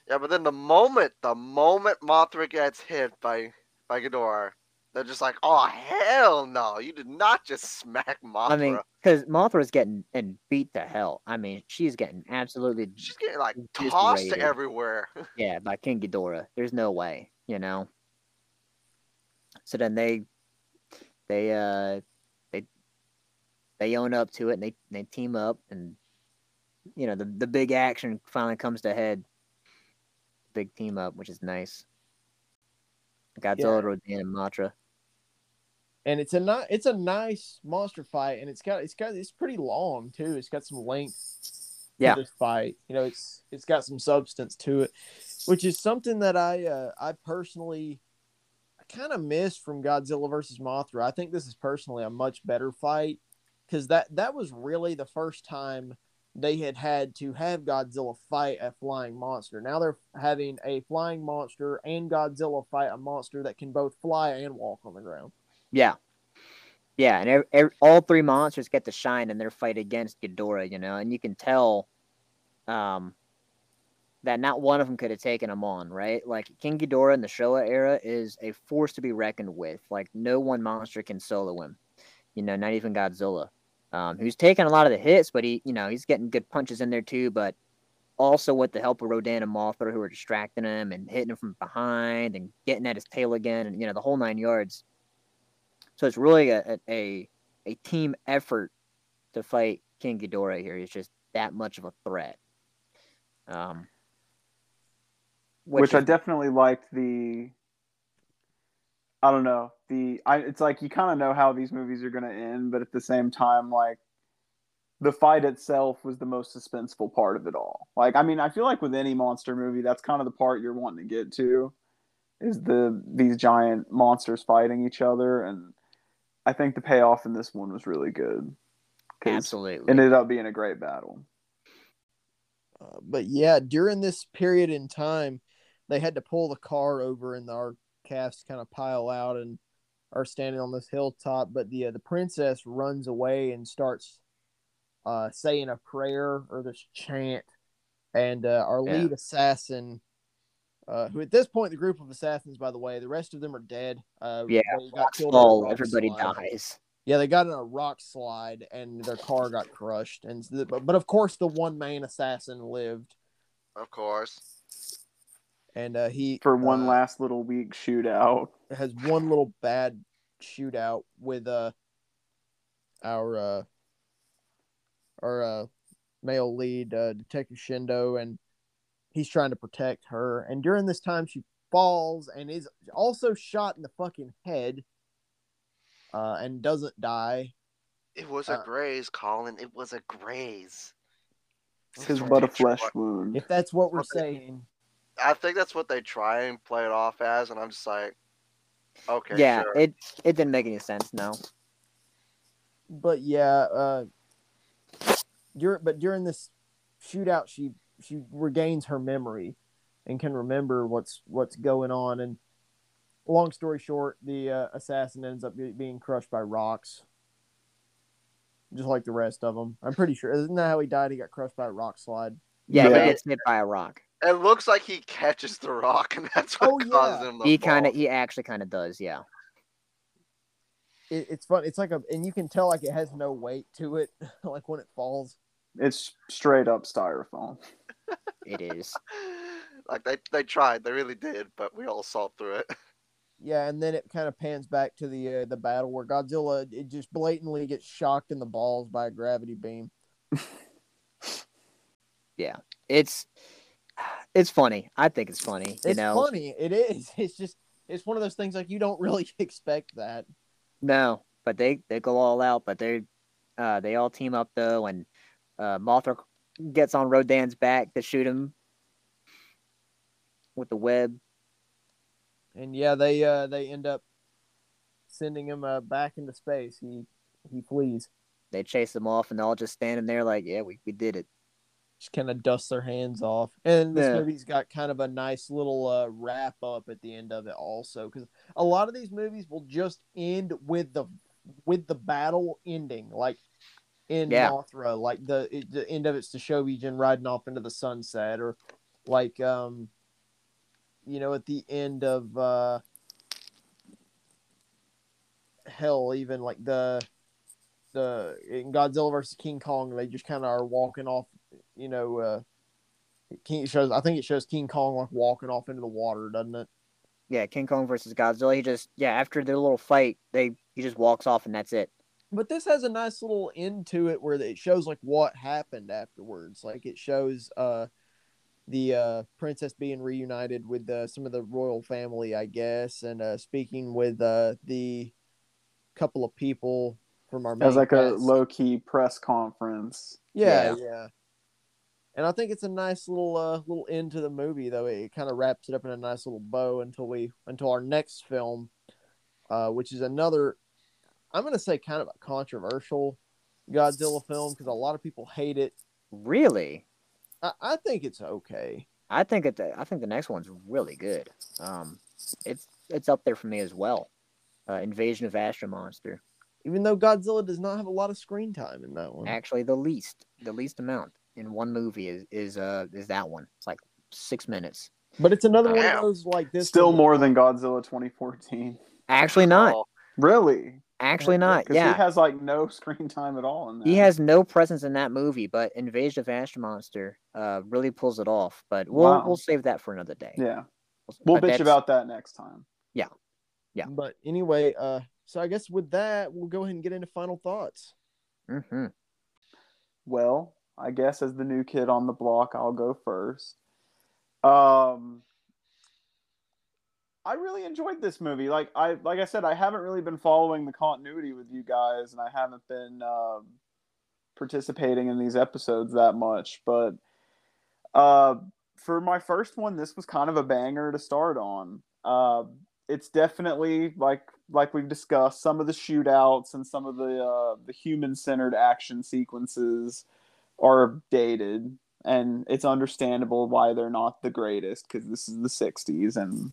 Yeah, but then the moment the moment Mothra gets hit by by Ghidorah. They're just like, oh hell no! You did not just smack Mothra. I mean, because Mothra's getting and beat to hell. I mean, she's getting absolutely she's getting like tossed raided. everywhere. [LAUGHS] yeah by King Ghidorah. There's no way, you know. So then they they uh they own up to it and they they team up and you know the the big action finally comes to head. Big team up, which is nice. Godzilla, Rodan, and Mothra. and it's a ni- it's a nice monster fight, and it's got it's got it's pretty long too. It's got some length Yeah. to this fight. You know, it's it's got some substance to it, which is something that I uh, I personally I kind of miss from Godzilla versus Mothra. I think this is personally a much better fight because that that was really the first time they had had to have Godzilla fight a flying monster. Now they're having a flying monster and Godzilla fight a monster that can both fly and walk on the ground. Yeah. Yeah, and ev ev all three monsters get to shine in their fight against Ghidorah, you know, and you can tell um, that not one of them could have taken him on, right? Like King Ghidorah in the Showa era is a force to be reckoned with. Like no one monster can solo him, you know, not even Godzilla. Um, who's taking a lot of the hits, but he, you know, he's getting good punches in there too. But also with the help of Rodan and Mothra, who are distracting him and hitting him from behind and getting at his tail again, and you know the whole nine yards. So it's really a a, a team effort to fight King Ghidorah here. He's just that much of a threat. Um, which, I is- definitely liked the. I don't know the. I it's like you kind of know how these movies are going to end, but at the same time, like the fight itself was the most suspenseful part of it all. Like, I mean, I feel like with any monster movie, that's kind of the part you're wanting to get to, is the these giant monsters fighting each other, and I think the payoff in this one was really good absolutely. It ended up being a great battle. Uh, but yeah, during this period in time, they had to pull the car over, and our cast kind of pile out and are standing on this hilltop. But the uh, the princess runs away and starts uh, saying a prayer or this chant, and uh, our Yeah. lead assassin. Uh, who at this point the group of assassins, by the way, the rest of them are dead. Uh, Yeah, they got killed in a Fall, rock everybody slide. dies. Yeah, they got in a rock slide and their car got crushed. And but, but of course, the one main assassin lived, Of course. And uh, he For one uh, last little week shootout. has one little bad shootout with uh our uh our uh male lead uh detective shindo and he's trying to protect her and during this time she falls and is also shot in the fucking head uh and doesn't die It was a Uh, graze, Colin. It was a graze. It's his It's but a flesh wound. if that's what we're saying I think that's what they try and play it off as, and I'm just like, okay, yeah, sure. it it didn't make any sense. No. but yeah, uh, dur- but during this shootout, she she regains her memory and can remember what's what's going on. And long story short, the uh, assassin ends up being crushed by rocks, just like the rest of them. I'm pretty sure. Isn't that how he died? He got crushed by a rock slide. Yeah, Yeah. he gets hit by a rock. It looks like he catches the rock, and that's what Oh, yeah. causes him to He kind of, he actually kind of does. Yeah. It, it's fun. It's like a, and you can tell like it has no weight to it, [LAUGHS] like when it falls. It's straight up styrofoam. [LAUGHS] It is. like they they tried, they really did, but we all saw through it. [LAUGHS] Yeah, and then it kind of pans back to the uh, the battle where Godzilla it just blatantly gets shocked in the balls by a gravity beam. Yeah, it's it's funny. I think it's funny. You It's know. funny. It is. [LAUGHS] It's just it's one of those things like you don't really [LAUGHS] expect that. No, but they they go all out. But they uh they all team up though, and uh Mothra gets on Rodan's back to shoot him with the web. And yeah, they uh they end up sending him uh, back into space. He he flees. They chase him off, and they're all just standing there like, "Yeah, we, we did it." Just kind of dust their hands off. And this Yeah. movie's got kind of a nice little uh, wrap up at the end of it also cuz a lot of these movies will just end with the with the battle ending like in Yeah. Mothra like the it, the end of it's the Shobijin riding off into the sunset or like um you know at the end of uh hell, even like the the in Godzilla versus King Kong, they just kind of are walking off. You know, uh, King shows. I think it shows King Kong like walking off into the water, doesn't it? Yeah, King Kong versus Godzilla. He just yeah after their little fight, they he just walks off and that's it. But this has a nice little end to it where it shows like what happened afterwards. Like it shows uh the uh princess being reunited with uh, some of the royal family, I guess, and uh speaking with uh the couple of people from our It was main like a low key press conference. Yeah, Yeah. yeah. And I think it's a nice little uh little end to the movie though. It kind of wraps it up in a nice little bow until we until our next film, uh, which is another I'm gonna say kind of a controversial Godzilla film because a lot of people hate it. Really, I, I think it's okay. I think it. I think the next one's really good. Um, it's it's up there for me as well. Uh, Invasion of Astro Monster. Even though Godzilla does not have a lot of screen time in that one. Actually, the least the least amount in one movie is is uh is that one. It's like six minutes. But it's another one of Damn. those like this Still one- more than Godzilla 2014. Actually, not. Oh, Really? Actually, not. 'Cause Yeah. He has like no [LAUGHS] screen time at all in that. He has no presence in that movie, but Invasion of Astro Monster uh, really pulls it off. But we'll Wow. we'll save that for another day. Yeah. We'll But bitch that's- about that next time. Yeah. Yeah. But anyway, uh, so I guess with that, we'll go ahead and get into final thoughts. Mhm. Well, I guess as the new kid on the block, I'll go first. Um, I really enjoyed this movie. Like I, like I said, I haven't really been following the continuity with you guys, and I haven't been um, participating in these episodes that much. But uh, for my first one, this was kind of a banger to start on. Uh, it's definitely like like we've discussed some of the shootouts and some of the uh, the human centered action sequences are dated and it's understandable why they're not the greatest because this is the 60s and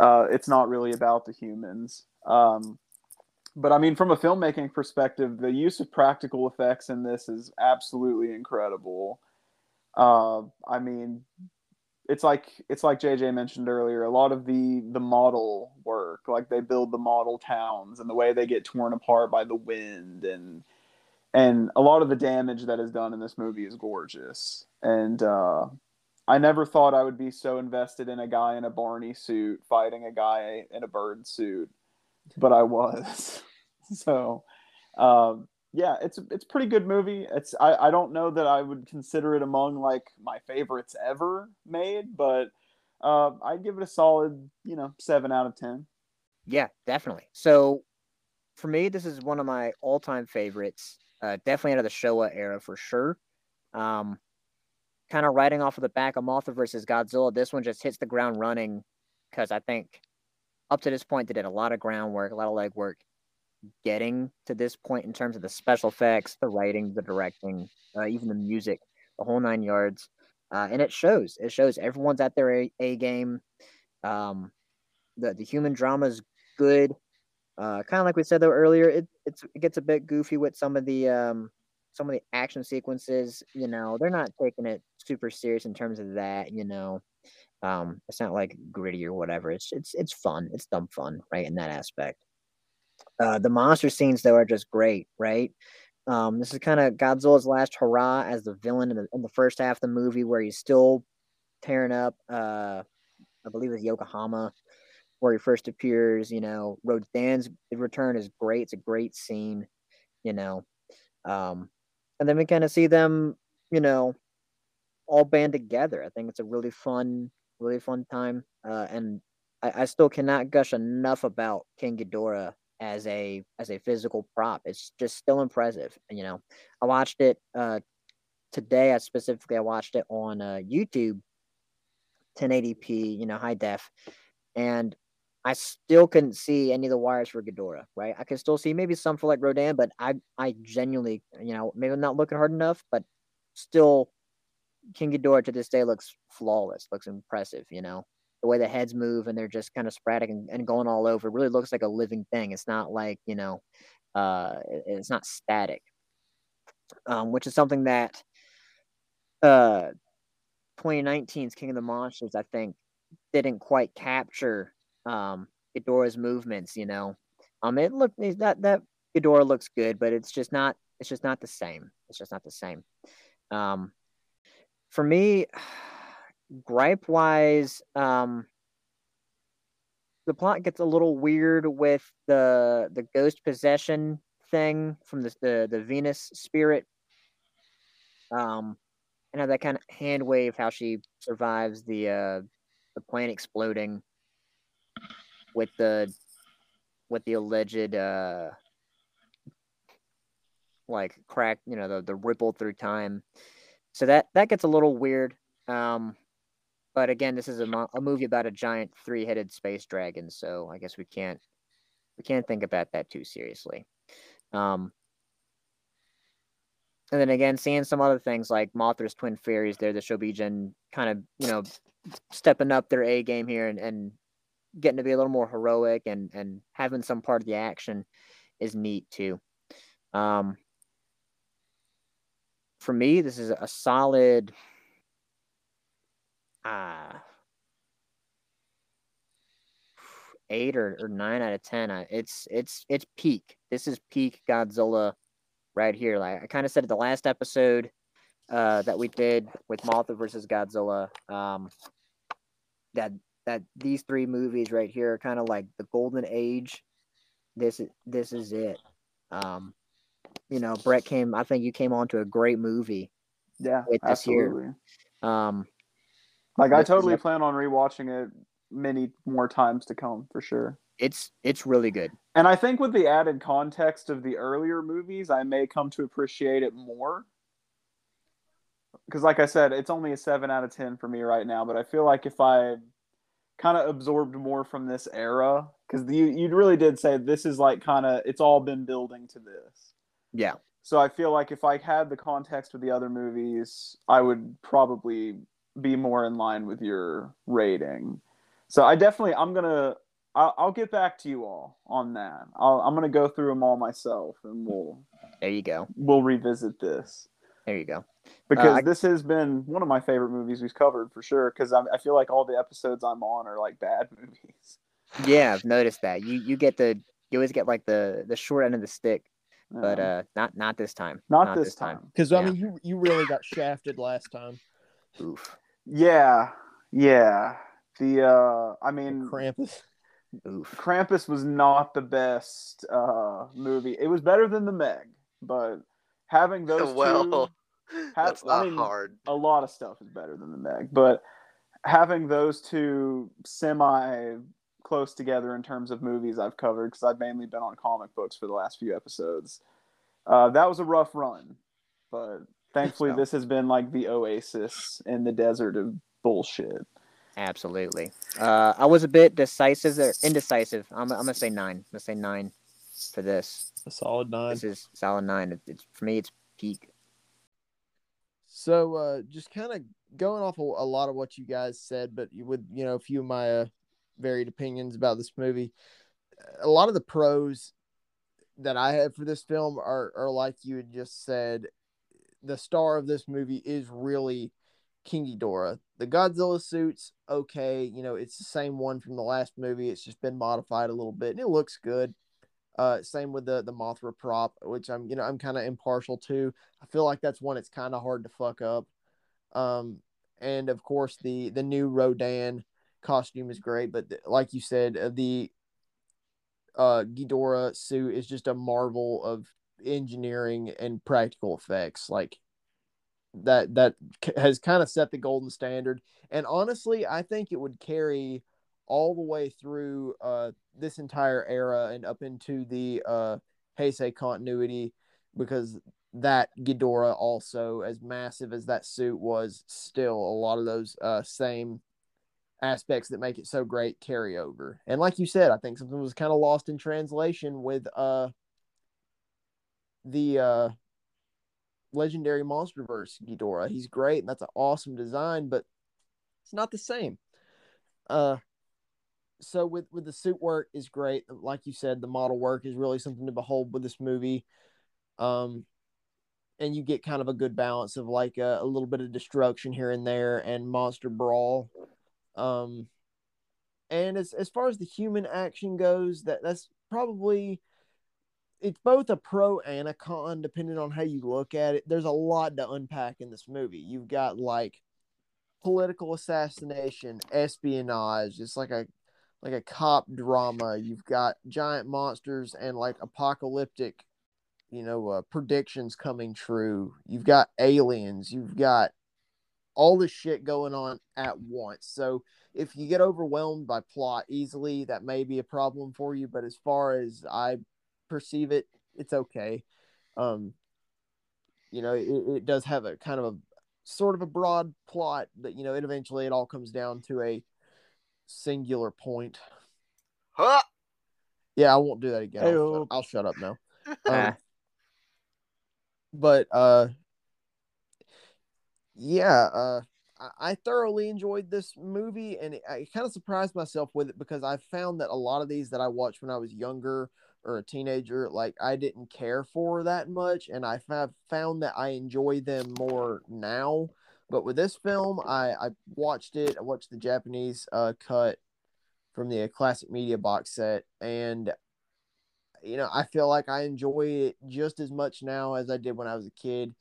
uh, it's not really about the humans um, but i mean from a filmmaking perspective the use of practical effects in this is absolutely incredible uh, i mean it's like it's like JJ mentioned earlier. A lot of the the model work, like they build the model towns and the way they get torn apart by the wind, and and a lot of the damage that is done in this movie is gorgeous. And uh, I never thought I would be so invested in a guy in a Barney suit fighting a guy in a bird suit, but I was. [LAUGHS] so, um, yeah, it's it's pretty good movie. It's I, I don't know that I would consider it among like my favorites ever made, but uh, I'd give it a solid, you know, seven out of ten. Yeah, definitely. So for me, this is one of my all-time favorites. Uh, definitely out of the Showa era for sure. Um, kind of riding off of the back of Mothra versus Godzilla. This one just hits the ground running because I think up to this point they did a lot of groundwork, a lot of legwork, getting to this point in terms of the special effects, the writing, the directing, uh, even the music, the whole nine yards. Uh, and it shows. It shows everyone's at their A, a game. Um, the the human drama is good. Uh, kind of like we said though earlier, it it's, it gets a bit goofy with some of the um some of the action sequences. You know, they're not taking it super serious in terms of that. You know, um, it's not like gritty or whatever. It's it's it's fun. It's dumb fun, right? In that aspect. Uh, the monster scenes though are just great, right? Um, this is kind of Godzilla's last hurrah as the villain in the in the first half of the movie, where he's still tearing up. Uh, I believe it's Yokohama, where he first appears. You know, Rodan's return is great. It's a great scene. You know, um, and then we kind of see them. You know, all band together. I think it's a really fun, really fun time. Uh, and I, I still cannot gush enough about King Ghidorah as a as a physical prop. It's just still impressive. You know, I watched it uh, today. I specifically I watched it on uh, YouTube, 1080p, you know, high def, and I still couldn't see any of the wires for Ghidorah. Right, I could still see maybe some for like Rodan, but I I genuinely, you know, maybe I'm not looking hard enough, but still, King Ghidorah to this day looks flawless. Looks impressive. You know the way the heads move and they're just kind of sporadic and, and going all over. Really looks like a living thing. It's not like, you know, uh, it- it's not static, um, which is something that uh, 2019's King of the Monsters, I think, didn't quite capture um, Ghidorah's movements, you know. Um, it look that that Ghidorah looks good, but it's just not. It's just not the same. It's just not the same. Um, for me, [SIGHS] gripe wise, um, the plot gets a little weird with the the ghost possession thing from the the, the Venus spirit. Um, and how that kind of hand wave, how she survives the uh the plane exploding with the with the alleged uh like crack, you know, the the ripple through time. So that that gets a little weird. Um, but again, this is a, mo- a movie about a giant three-headed space dragon, so I guess we can't we can't think about that too seriously. Um, and then again, seeing some other things like Mothra's twin fairies there, the Shobijin kind of you know stepping up their A game here and, and getting to be a little more heroic and and having some part of the action is neat too. Um, for me, this is a solid uh, eight or, or nine out of ten. It's it's it's peak. This is peak Godzilla right here. Like I kind of said at the last episode uh, that we did with Mothra versus Godzilla, um, that that these three movies right here are kind of like the golden age. This is this is it. Um, you know, Brett came. I think you came on to a great movie. Yeah, with this absolutely. Year. Um, like I totally plan on rewatching it many more times to come for sure. It's it's really good. And I think with the added context of the earlier movies, I may come to appreciate it more. Because, like I said, it's only a seven out of ten for me right now. But I feel like if I kind of absorbed more from this era, because you you really did say this is like kind of it's all been building to this. Yeah. So I feel like if I had the context of the other movies, I would probably be more in line with your rating. So I definitely I'm gonna I'll, I'll get back to you all on that. I'll, I'm gonna go through them all myself, and we'll there you go. We'll revisit this. There you go. Because uh, I, this has been one of my favorite movies we've covered for sure. Because I, I feel like all the episodes I'm on are like bad [LAUGHS] movies. Yeah, I've noticed that. You you get the you always get like the the short end of the stick but uh not not this time. Not, not this, this, time. because i mean you you really got shafted last time. Oof. Yeah yeah. The uh i mean krampus. Oof. Krampus was not the best uh movie. It was better than the meg but having those [LAUGHS] well two, have, [LAUGHS] that's not I mean, hard a lot of stuff is better than the meg but having those two semi close together in terms of movies I've covered because I've mainly been on comic books for the last few episodes. Uh, that was a rough run, but thankfully [LAUGHS] so. this has been like the oasis in the desert of bullshit. Absolutely. Uh, I was a bit decisive or indecisive. I'm, I'm gonna say nine. I'm gonna say nine for this. A solid nine. This is solid nine. It's for me. It's peak. So uh, just kind of going off a, a, lot of what you guys said, but with you know a few of my uh, varied opinions about this movie. A lot of the pros that I have for this film are, are like you had just said. The star of this movie is really King Ghidorah. The Godzilla suit's okay. You know, it's the same one from the last movie. It's just been modified a little bit and it looks good. Uh, same with the the Mothra prop, which I'm you know I'm kind of impartial to. I feel like that's one it's kind of hard to fuck up. Um, and of course the the new Rodan costume is great, but like you said, uh, the uh, Ghidorah suit is just a marvel of engineering and practical effects. Like that that has kind of set the golden standard. And honestly, I think it would carry all the way through uh, this entire era and up into the uh, Heisei continuity because that Ghidorah also, as massive as that suit was, still a lot of those uh, same aspects that make it so great carry over. And like you said, I think something was kind of lost in translation with uh the uh legendary monsterverse Ghidorah. He's great and that's an awesome design, but it's not the same. Uh so with with the suit work is great. Like you said, the model work is really something to behold with this movie. Um and you get kind of a good balance of like a, a little bit of destruction here and there and monster brawl um, and as as far as the human action goes, that that's probably it's both a pro and a con depending on how you look at it. There's a lot to unpack in this movie. You've got like political assassination, espionage. It's like a like a cop drama. You've got giant monsters and like apocalyptic, you know, uh, predictions coming true. You've got aliens. You've got all this shit going on at once. So if you get overwhelmed by plot easily, that may be a problem for you. But as far as I perceive it, it's okay. Um, you know, it, it does have a kind of a sort of a broad plot, but you know, it eventually it all comes down to a singular point. Huh? Yeah, I won't do that again. I'll, shut, I'll shut up now. [LAUGHS] Um, but uh, yeah, uh, I, I thoroughly enjoyed this movie, and it, I kind of surprised myself with it because I found that a lot of these that I watched when I was younger or a teenager, like I didn't care for that much, and I have found that I enjoy them more now. But with this film, I I watched it. I watched the Japanese uh cut from the classic media box set, and you know I feel like I enjoy it just as much now as I did when I was a kid.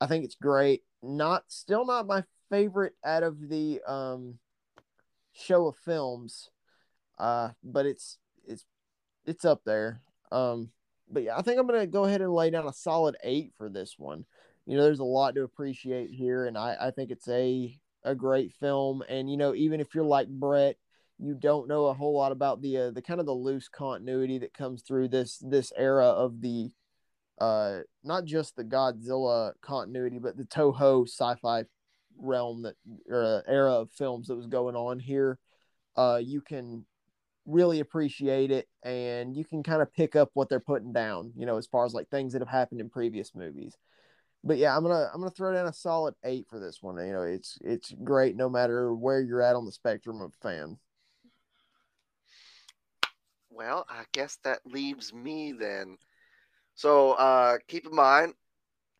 I think it's great. Not still not my favorite out of the um Showa films, uh, but it's it's it's up there. Um, but yeah, I think I'm gonna go ahead and lay down a solid eight for this one. You know, there's a lot to appreciate here, and I I think it's a a great film. And you know, even if you're like Brett, you don't know a whole lot about the uh, the kind of the loose continuity that comes through this this era of the uh not just the Godzilla continuity, but the Toho sci-fi realm that or uh, era of films that was going on here. Uh, you can really appreciate it and you can kind of pick up what they're putting down you know as far as like things that have happened in previous movies but yeah i'm gonna i'm gonna throw down a solid eight for this one you know it's it's great no matter where you're at on the spectrum of fan Well, I guess that leaves me then. So uh, keep in mind,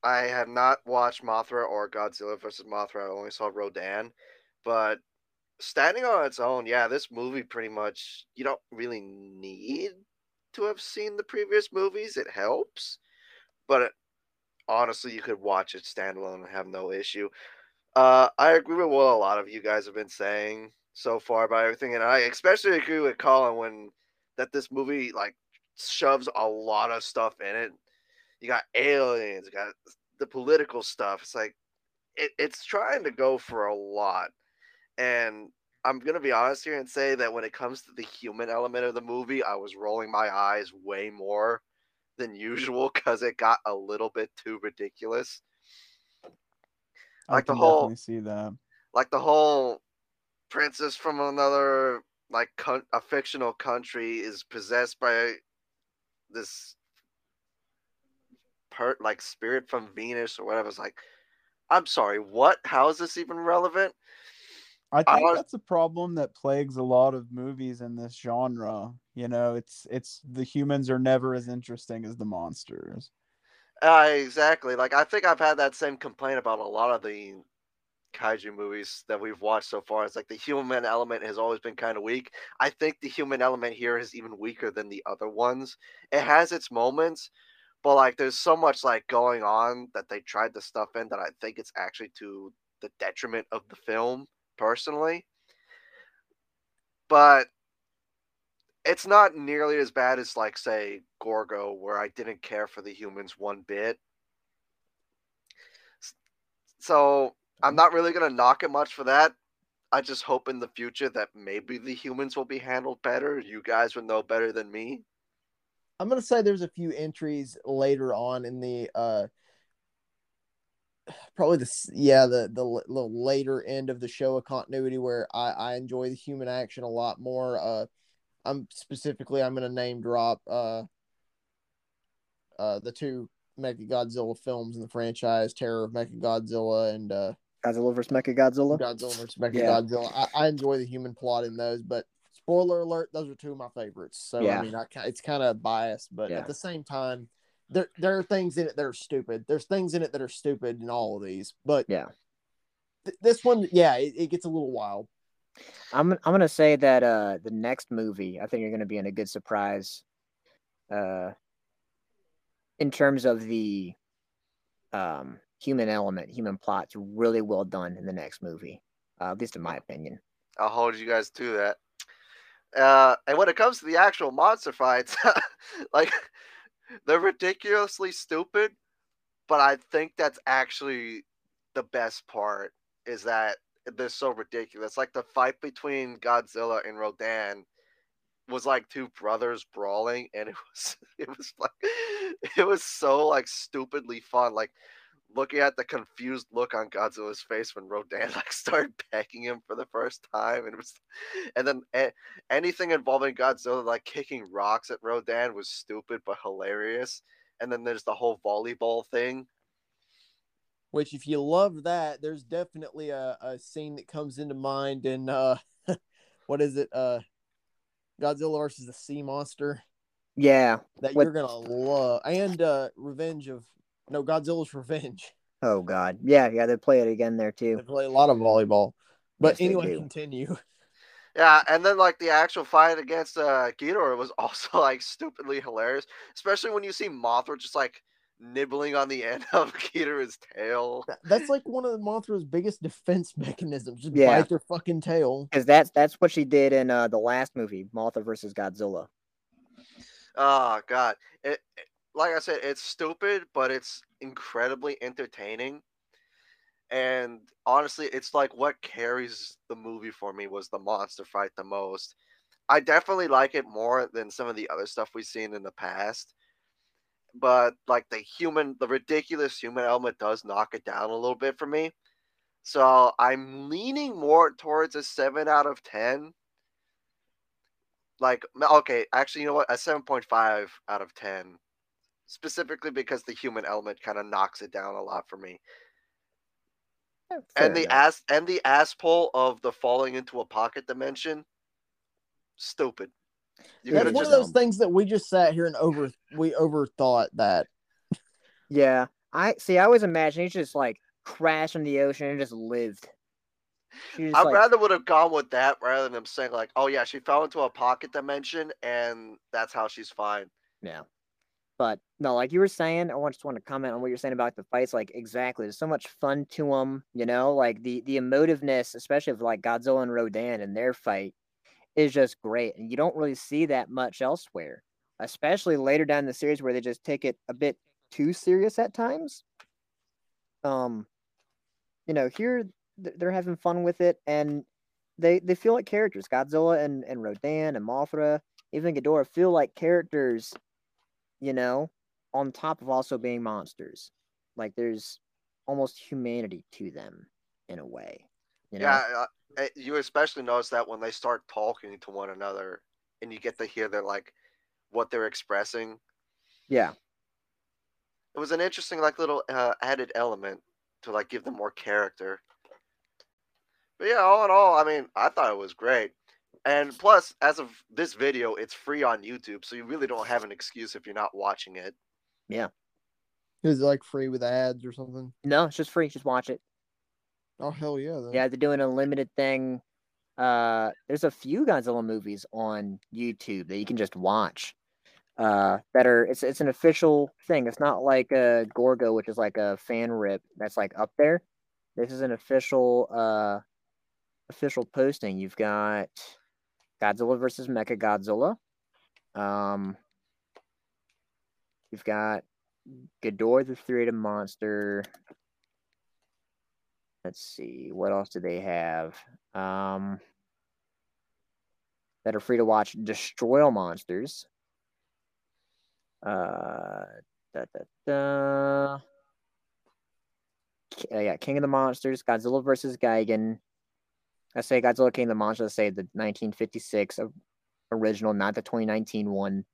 I have not watched Mothra or Godzilla vs. Mothra. I only saw Rodan. But standing on its own, yeah, this movie pretty much, you don't really need to have seen the previous movies. It helps. But honestly, you could watch it standalone and have no issue. Uh, I agree with what a lot of you guys have been saying so far about everything. And I especially agree with Colin when that this movie like shoves a lot of stuff in it. You got aliens, you got the political stuff. It's like it, it's trying to go for a lot. And I'm gonna be honest here and say that when it comes to the human element of the movie, I was rolling my eyes way more than usual because it got a little bit too ridiculous. I Like the whole- definitely see that. Like the whole princess from another like a fictional country is possessed by this per like spirit from Venus or whatever. It's like, I'm sorry, what? How is this even relevant? I I think was- that's a problem that plagues a lot of movies in this genre. You know, it's it's the humans are never as interesting as the monsters. Uh, exactly. Like I think I've had that same complaint about a lot of the kaiju movies that we've watched so far. It's like the human element has always been kind of weak. I think the human element here is even weaker than the other ones. It has its moments, but like there's so much like going on that they tried to stuff in that I think it's actually to the detriment of the film personally. But it's not nearly as bad as like say Gorgo where I didn't care for the humans one bit. So I'm not really gonna knock it much for that. I just hope in the future that maybe the humans will be handled better. You guys would know better than me. i'm gonna say there's a few entries later on in the uh probably the yeah the the, l- the later end of the Showa continuity where i i enjoy the human action a lot more uh i'm specifically i'm gonna name drop uh uh the two Mecha Godzilla films in the franchise, Terror of Mecha Godzilla and uh Godzilla vs. Mechagodzilla. Godzilla Godzilla vs. Mecha Yeah. Godzilla. I, I enjoy the human plot in those, but spoiler alert, those are two of my favorites. So Yeah. I mean, I, it's kind of biased, but Yeah. at the same time, there there are things in it that are stupid. There's things in it that are stupid in all of these, but Yeah. th- this one, yeah, it, it gets a little wild. I'm I'm gonna say that uh the next movie I think you're gonna be in a good surprise uh, in terms of the um, human element, human plot's really well done in the next movie, uh, at least in my opinion. I'll hold you guys to that. Uh, and when it comes to the actual monster fights, [LAUGHS] like they're ridiculously stupid, but I think that's actually the best part is that they're so ridiculous. Like the fight between Godzilla and Rodan was like two brothers brawling, and it was [LAUGHS] it was like [LAUGHS] it was so like stupidly fun. Like looking at the confused look on Godzilla's face when Rodan [LAUGHS] like started pecking him for the first time, and it was, and then a- anything involving Godzilla like kicking rocks at Rodan was stupid but hilarious. And then there's the whole volleyball thing. Which, if you love that, there's definitely a, a scene that comes into mind in uh, [LAUGHS] what is it? Uh, Godzilla versus the Sea Monster Yeah. that What- you're gonna love, and uh, Revenge of no Godzilla's Revenge. Oh God. Yeah. Yeah. They play it again there too. They too. play a lot of volleyball. But Yes, anyway, continue. [LAUGHS] Yeah, and then like the actual fight against uh Ghidorah was [LAUGHS] also like stupidly hilarious, especially when you see Mothra just like nibbling on the [LAUGHS] end of Ghidorah's tail. That's like one of Mothra's biggest defense mechanisms. Just Yeah. bite their fucking tail. Because that's that's what she did in uh, the last movie, Mothra versus Godzilla. Oh god. It, it- like I said, it's stupid, but it's incredibly entertaining. And honestly, it's like what carries the movie for me was the monster fight the most. I definitely like it more than some of the other stuff we've seen in the past. But like the human, the ridiculous human element does knock it down a little bit for me. So I'm leaning more towards a 7 out of 10 like okay actually you know what a 7.5 out of 10 specifically because the human element kind of knocks it down a lot for me Fair and the enough. ass and the ass pull of the falling into a pocket dimension stupid you Yeah, That's one just of those things that we just sat here and over we overthought that. Yeah. I see. I always imagine he just like crashed in the ocean and just lived. Just i like, rather would have gone with that rather than him saying like oh yeah she fell into a pocket dimension and that's how she's fine Yeah. But no, like you were saying, I just want to comment on what you're saying about the fights. Like exactly, there's so much fun to them. You know, like the the emotiveness, especially of like Godzilla and Rodan and their fight, is just great, and you don't really see that much elsewhere. Especially later down the series where they just take it a bit too serious at times. Um, you know, here they're having fun with it, and they they feel like characters. Godzilla and and Rodan and Mothra, even Ghidorah feel like characters you know, on top of also being monsters. Like there's almost humanity to them in a way. You know? Yeah, uh, eh, you especially notice that when they start talking to one another, and you get to hear their like what they're expressing. Yeah. It was an interesting like little uh, added element to like give them more character. But yeah, all in all, I mean, I thought it was great. And plus, as of this video, it's free on YouTube, so you really don't have an excuse if you're not watching it. Yeah. Is it like free with ads or something? No, it's just free. Just watch it. Oh hell yeah! Then. Yeah, they're doing a limited thing. Uh there's a few Godzilla movies on YouTube that you can just watch. Uh that are it's it's an official thing. It's not like a Gorgo, which is like a fan rip that's like up there. This is an official uh official posting. You've got Godzilla versus Mecha Godzilla. Um you've got Ghidorah the three-headed monster. Let's see, what else do they have? Um, that are free to watch. Destroy Monsters. Uh, da, da, da. Uh, yeah, King of the Monsters, Godzilla versus Gigan. I say Godzilla King of the Monsters. I say the 1956 original, not the 2019 one,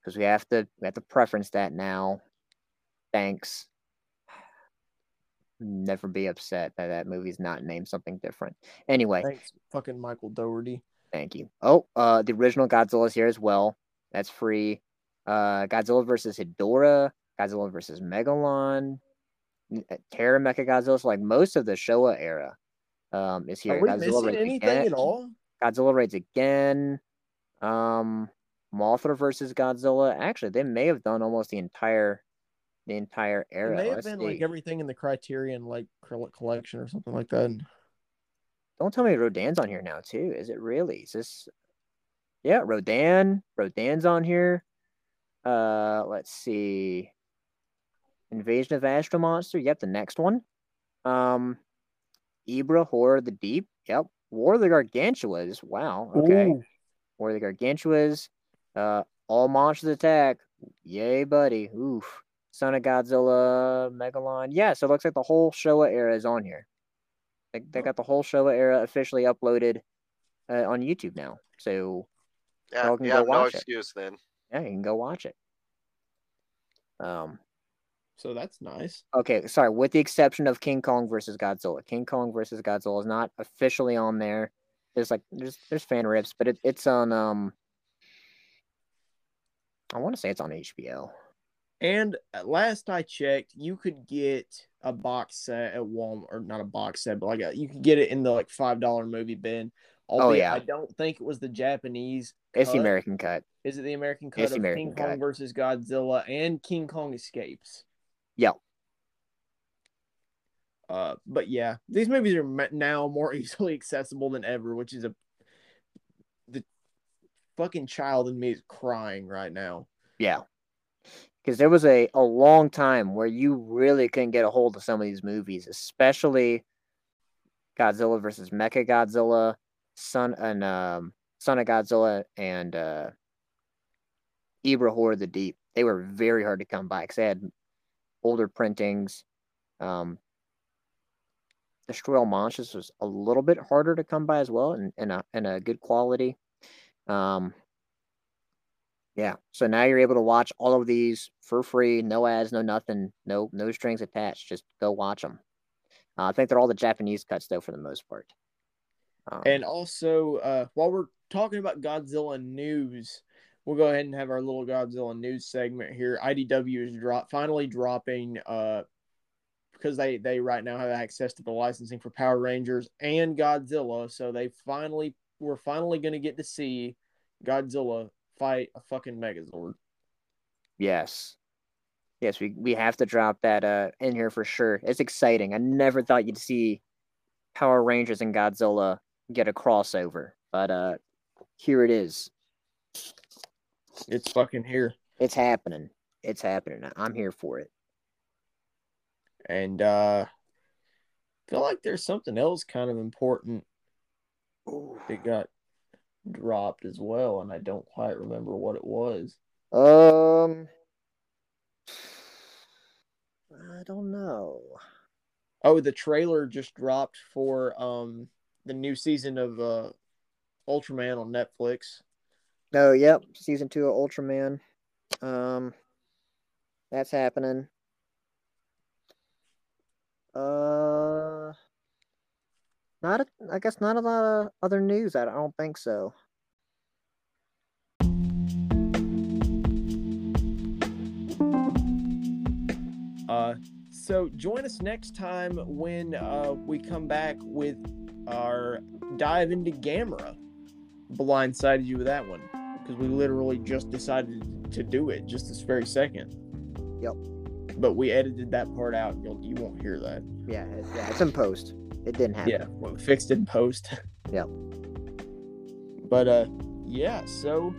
because we have to we have to preference that now. Thanks never be upset that that movie's not named something different. Anyway, Thanks, fucking Michael Dougherty. thank you. Oh, uh, the original Godzilla's here as well. That's free. Uh, Godzilla versus Hedorah, Godzilla versus Megalon, uh, Terra Mecha Godzilla. So like most of the Showa era, um, is here. Are we Godzilla missing raids anything again. at all? Godzilla raids again. Um, Mothra versus Godzilla. Actually, they may have done almost the entire the entire It era. may have Let's been see. like everything in the Criterion like col- collection or something like that. Don't tell me Rodan's on here now too. Is it really? Is this? Yeah, Rodan. Rodan's on here. Uh, let's see. Invasion of Astro Monster. Yep, the next one. Um, Ebirah Horror of the Deep. Yep. War of the Gargantuas. Wow. Okay. Ooh. War of the Gargantuas. Uh, All Monsters Attack. Yay, buddy. Oof. Son of Godzilla, Megalon. Yeah, so it looks like the whole Showa era is on here. They, they got the whole Showa era officially uploaded uh, on YouTube now. So Yeah, Y'all can you go have no watch it. excuse then. yeah, you can go watch it. Um. So that's nice. Okay, sorry. With the exception of King Kong versus Godzilla, King Kong versus Godzilla is not officially on there. There's like there's there's fan rips, but it, it's on um. I want to say it's on HBO. And at last I checked, you could get a box set at Walmart, or not a box set, but like a, you could get it in the like five dollar movie bin. Albeit, yeah. I don't think it was the Japanese. It's the. American cut. Is it the American cut It's of American King Kong versus Godzilla and King Kong Escapes? Yeah. Uh, but yeah, these movies are now more [LAUGHS] easily accessible than ever, which is a the fucking child in me is crying right now. Yeah. Because there was a, a long time where you really couldn't get a hold of some of these movies, especially Godzilla versus Mecha Godzilla, Son and um Son of Godzilla and uh Ebirah Horror of the Deep. They were very hard to come by because they had older printings. Um Destroy All Monsters was a little bit harder to come by as well and, and a and a good quality. Um yeah. So now you're able to watch all of these for free, no ads, no nothing, no no strings attached. Just go watch them. Uh, I think they're all the Japanese cuts though, for the most part. Um, And also, uh, while we're talking about Godzilla news, we'll go ahead and have our little Godzilla news segment here. IDW is drop finally dropping uh because they they right now have access to the licensing for Power Rangers and Godzilla, so they finally we're finally going to get to see Godzilla fight a fucking Megazord. yes, yes, we we have to drop that uh in here for sure. It's exciting. I never thought you'd see Power Rangers and Godzilla get a crossover, but uh, here it is. It's fucking here. It's happening. It's happening. I'm here for it. And uh I feel like there's something else kind of important that got dropped as well, and I don't quite remember what it was. Um, I don't know. Oh, the trailer just dropped for um the new season of uh Ultraman on Netflix. Oh, yep, season two of Ultraman. Um, that's happening. Uh, not. A, I guess not a lot of other news. I don't think so. Uh so join us next time when uh we come back with our dive into Gamera. Blindsided you with that one because we literally just decided to do it just this very second. Yep. But we edited that part out. You'll you won't hear that. Yeah, it, yeah, it's in post. It didn't happen. Yeah, well, fixed in post. [LAUGHS] Yep. But uh yeah, so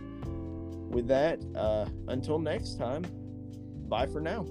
with that, uh until next time, bye for now.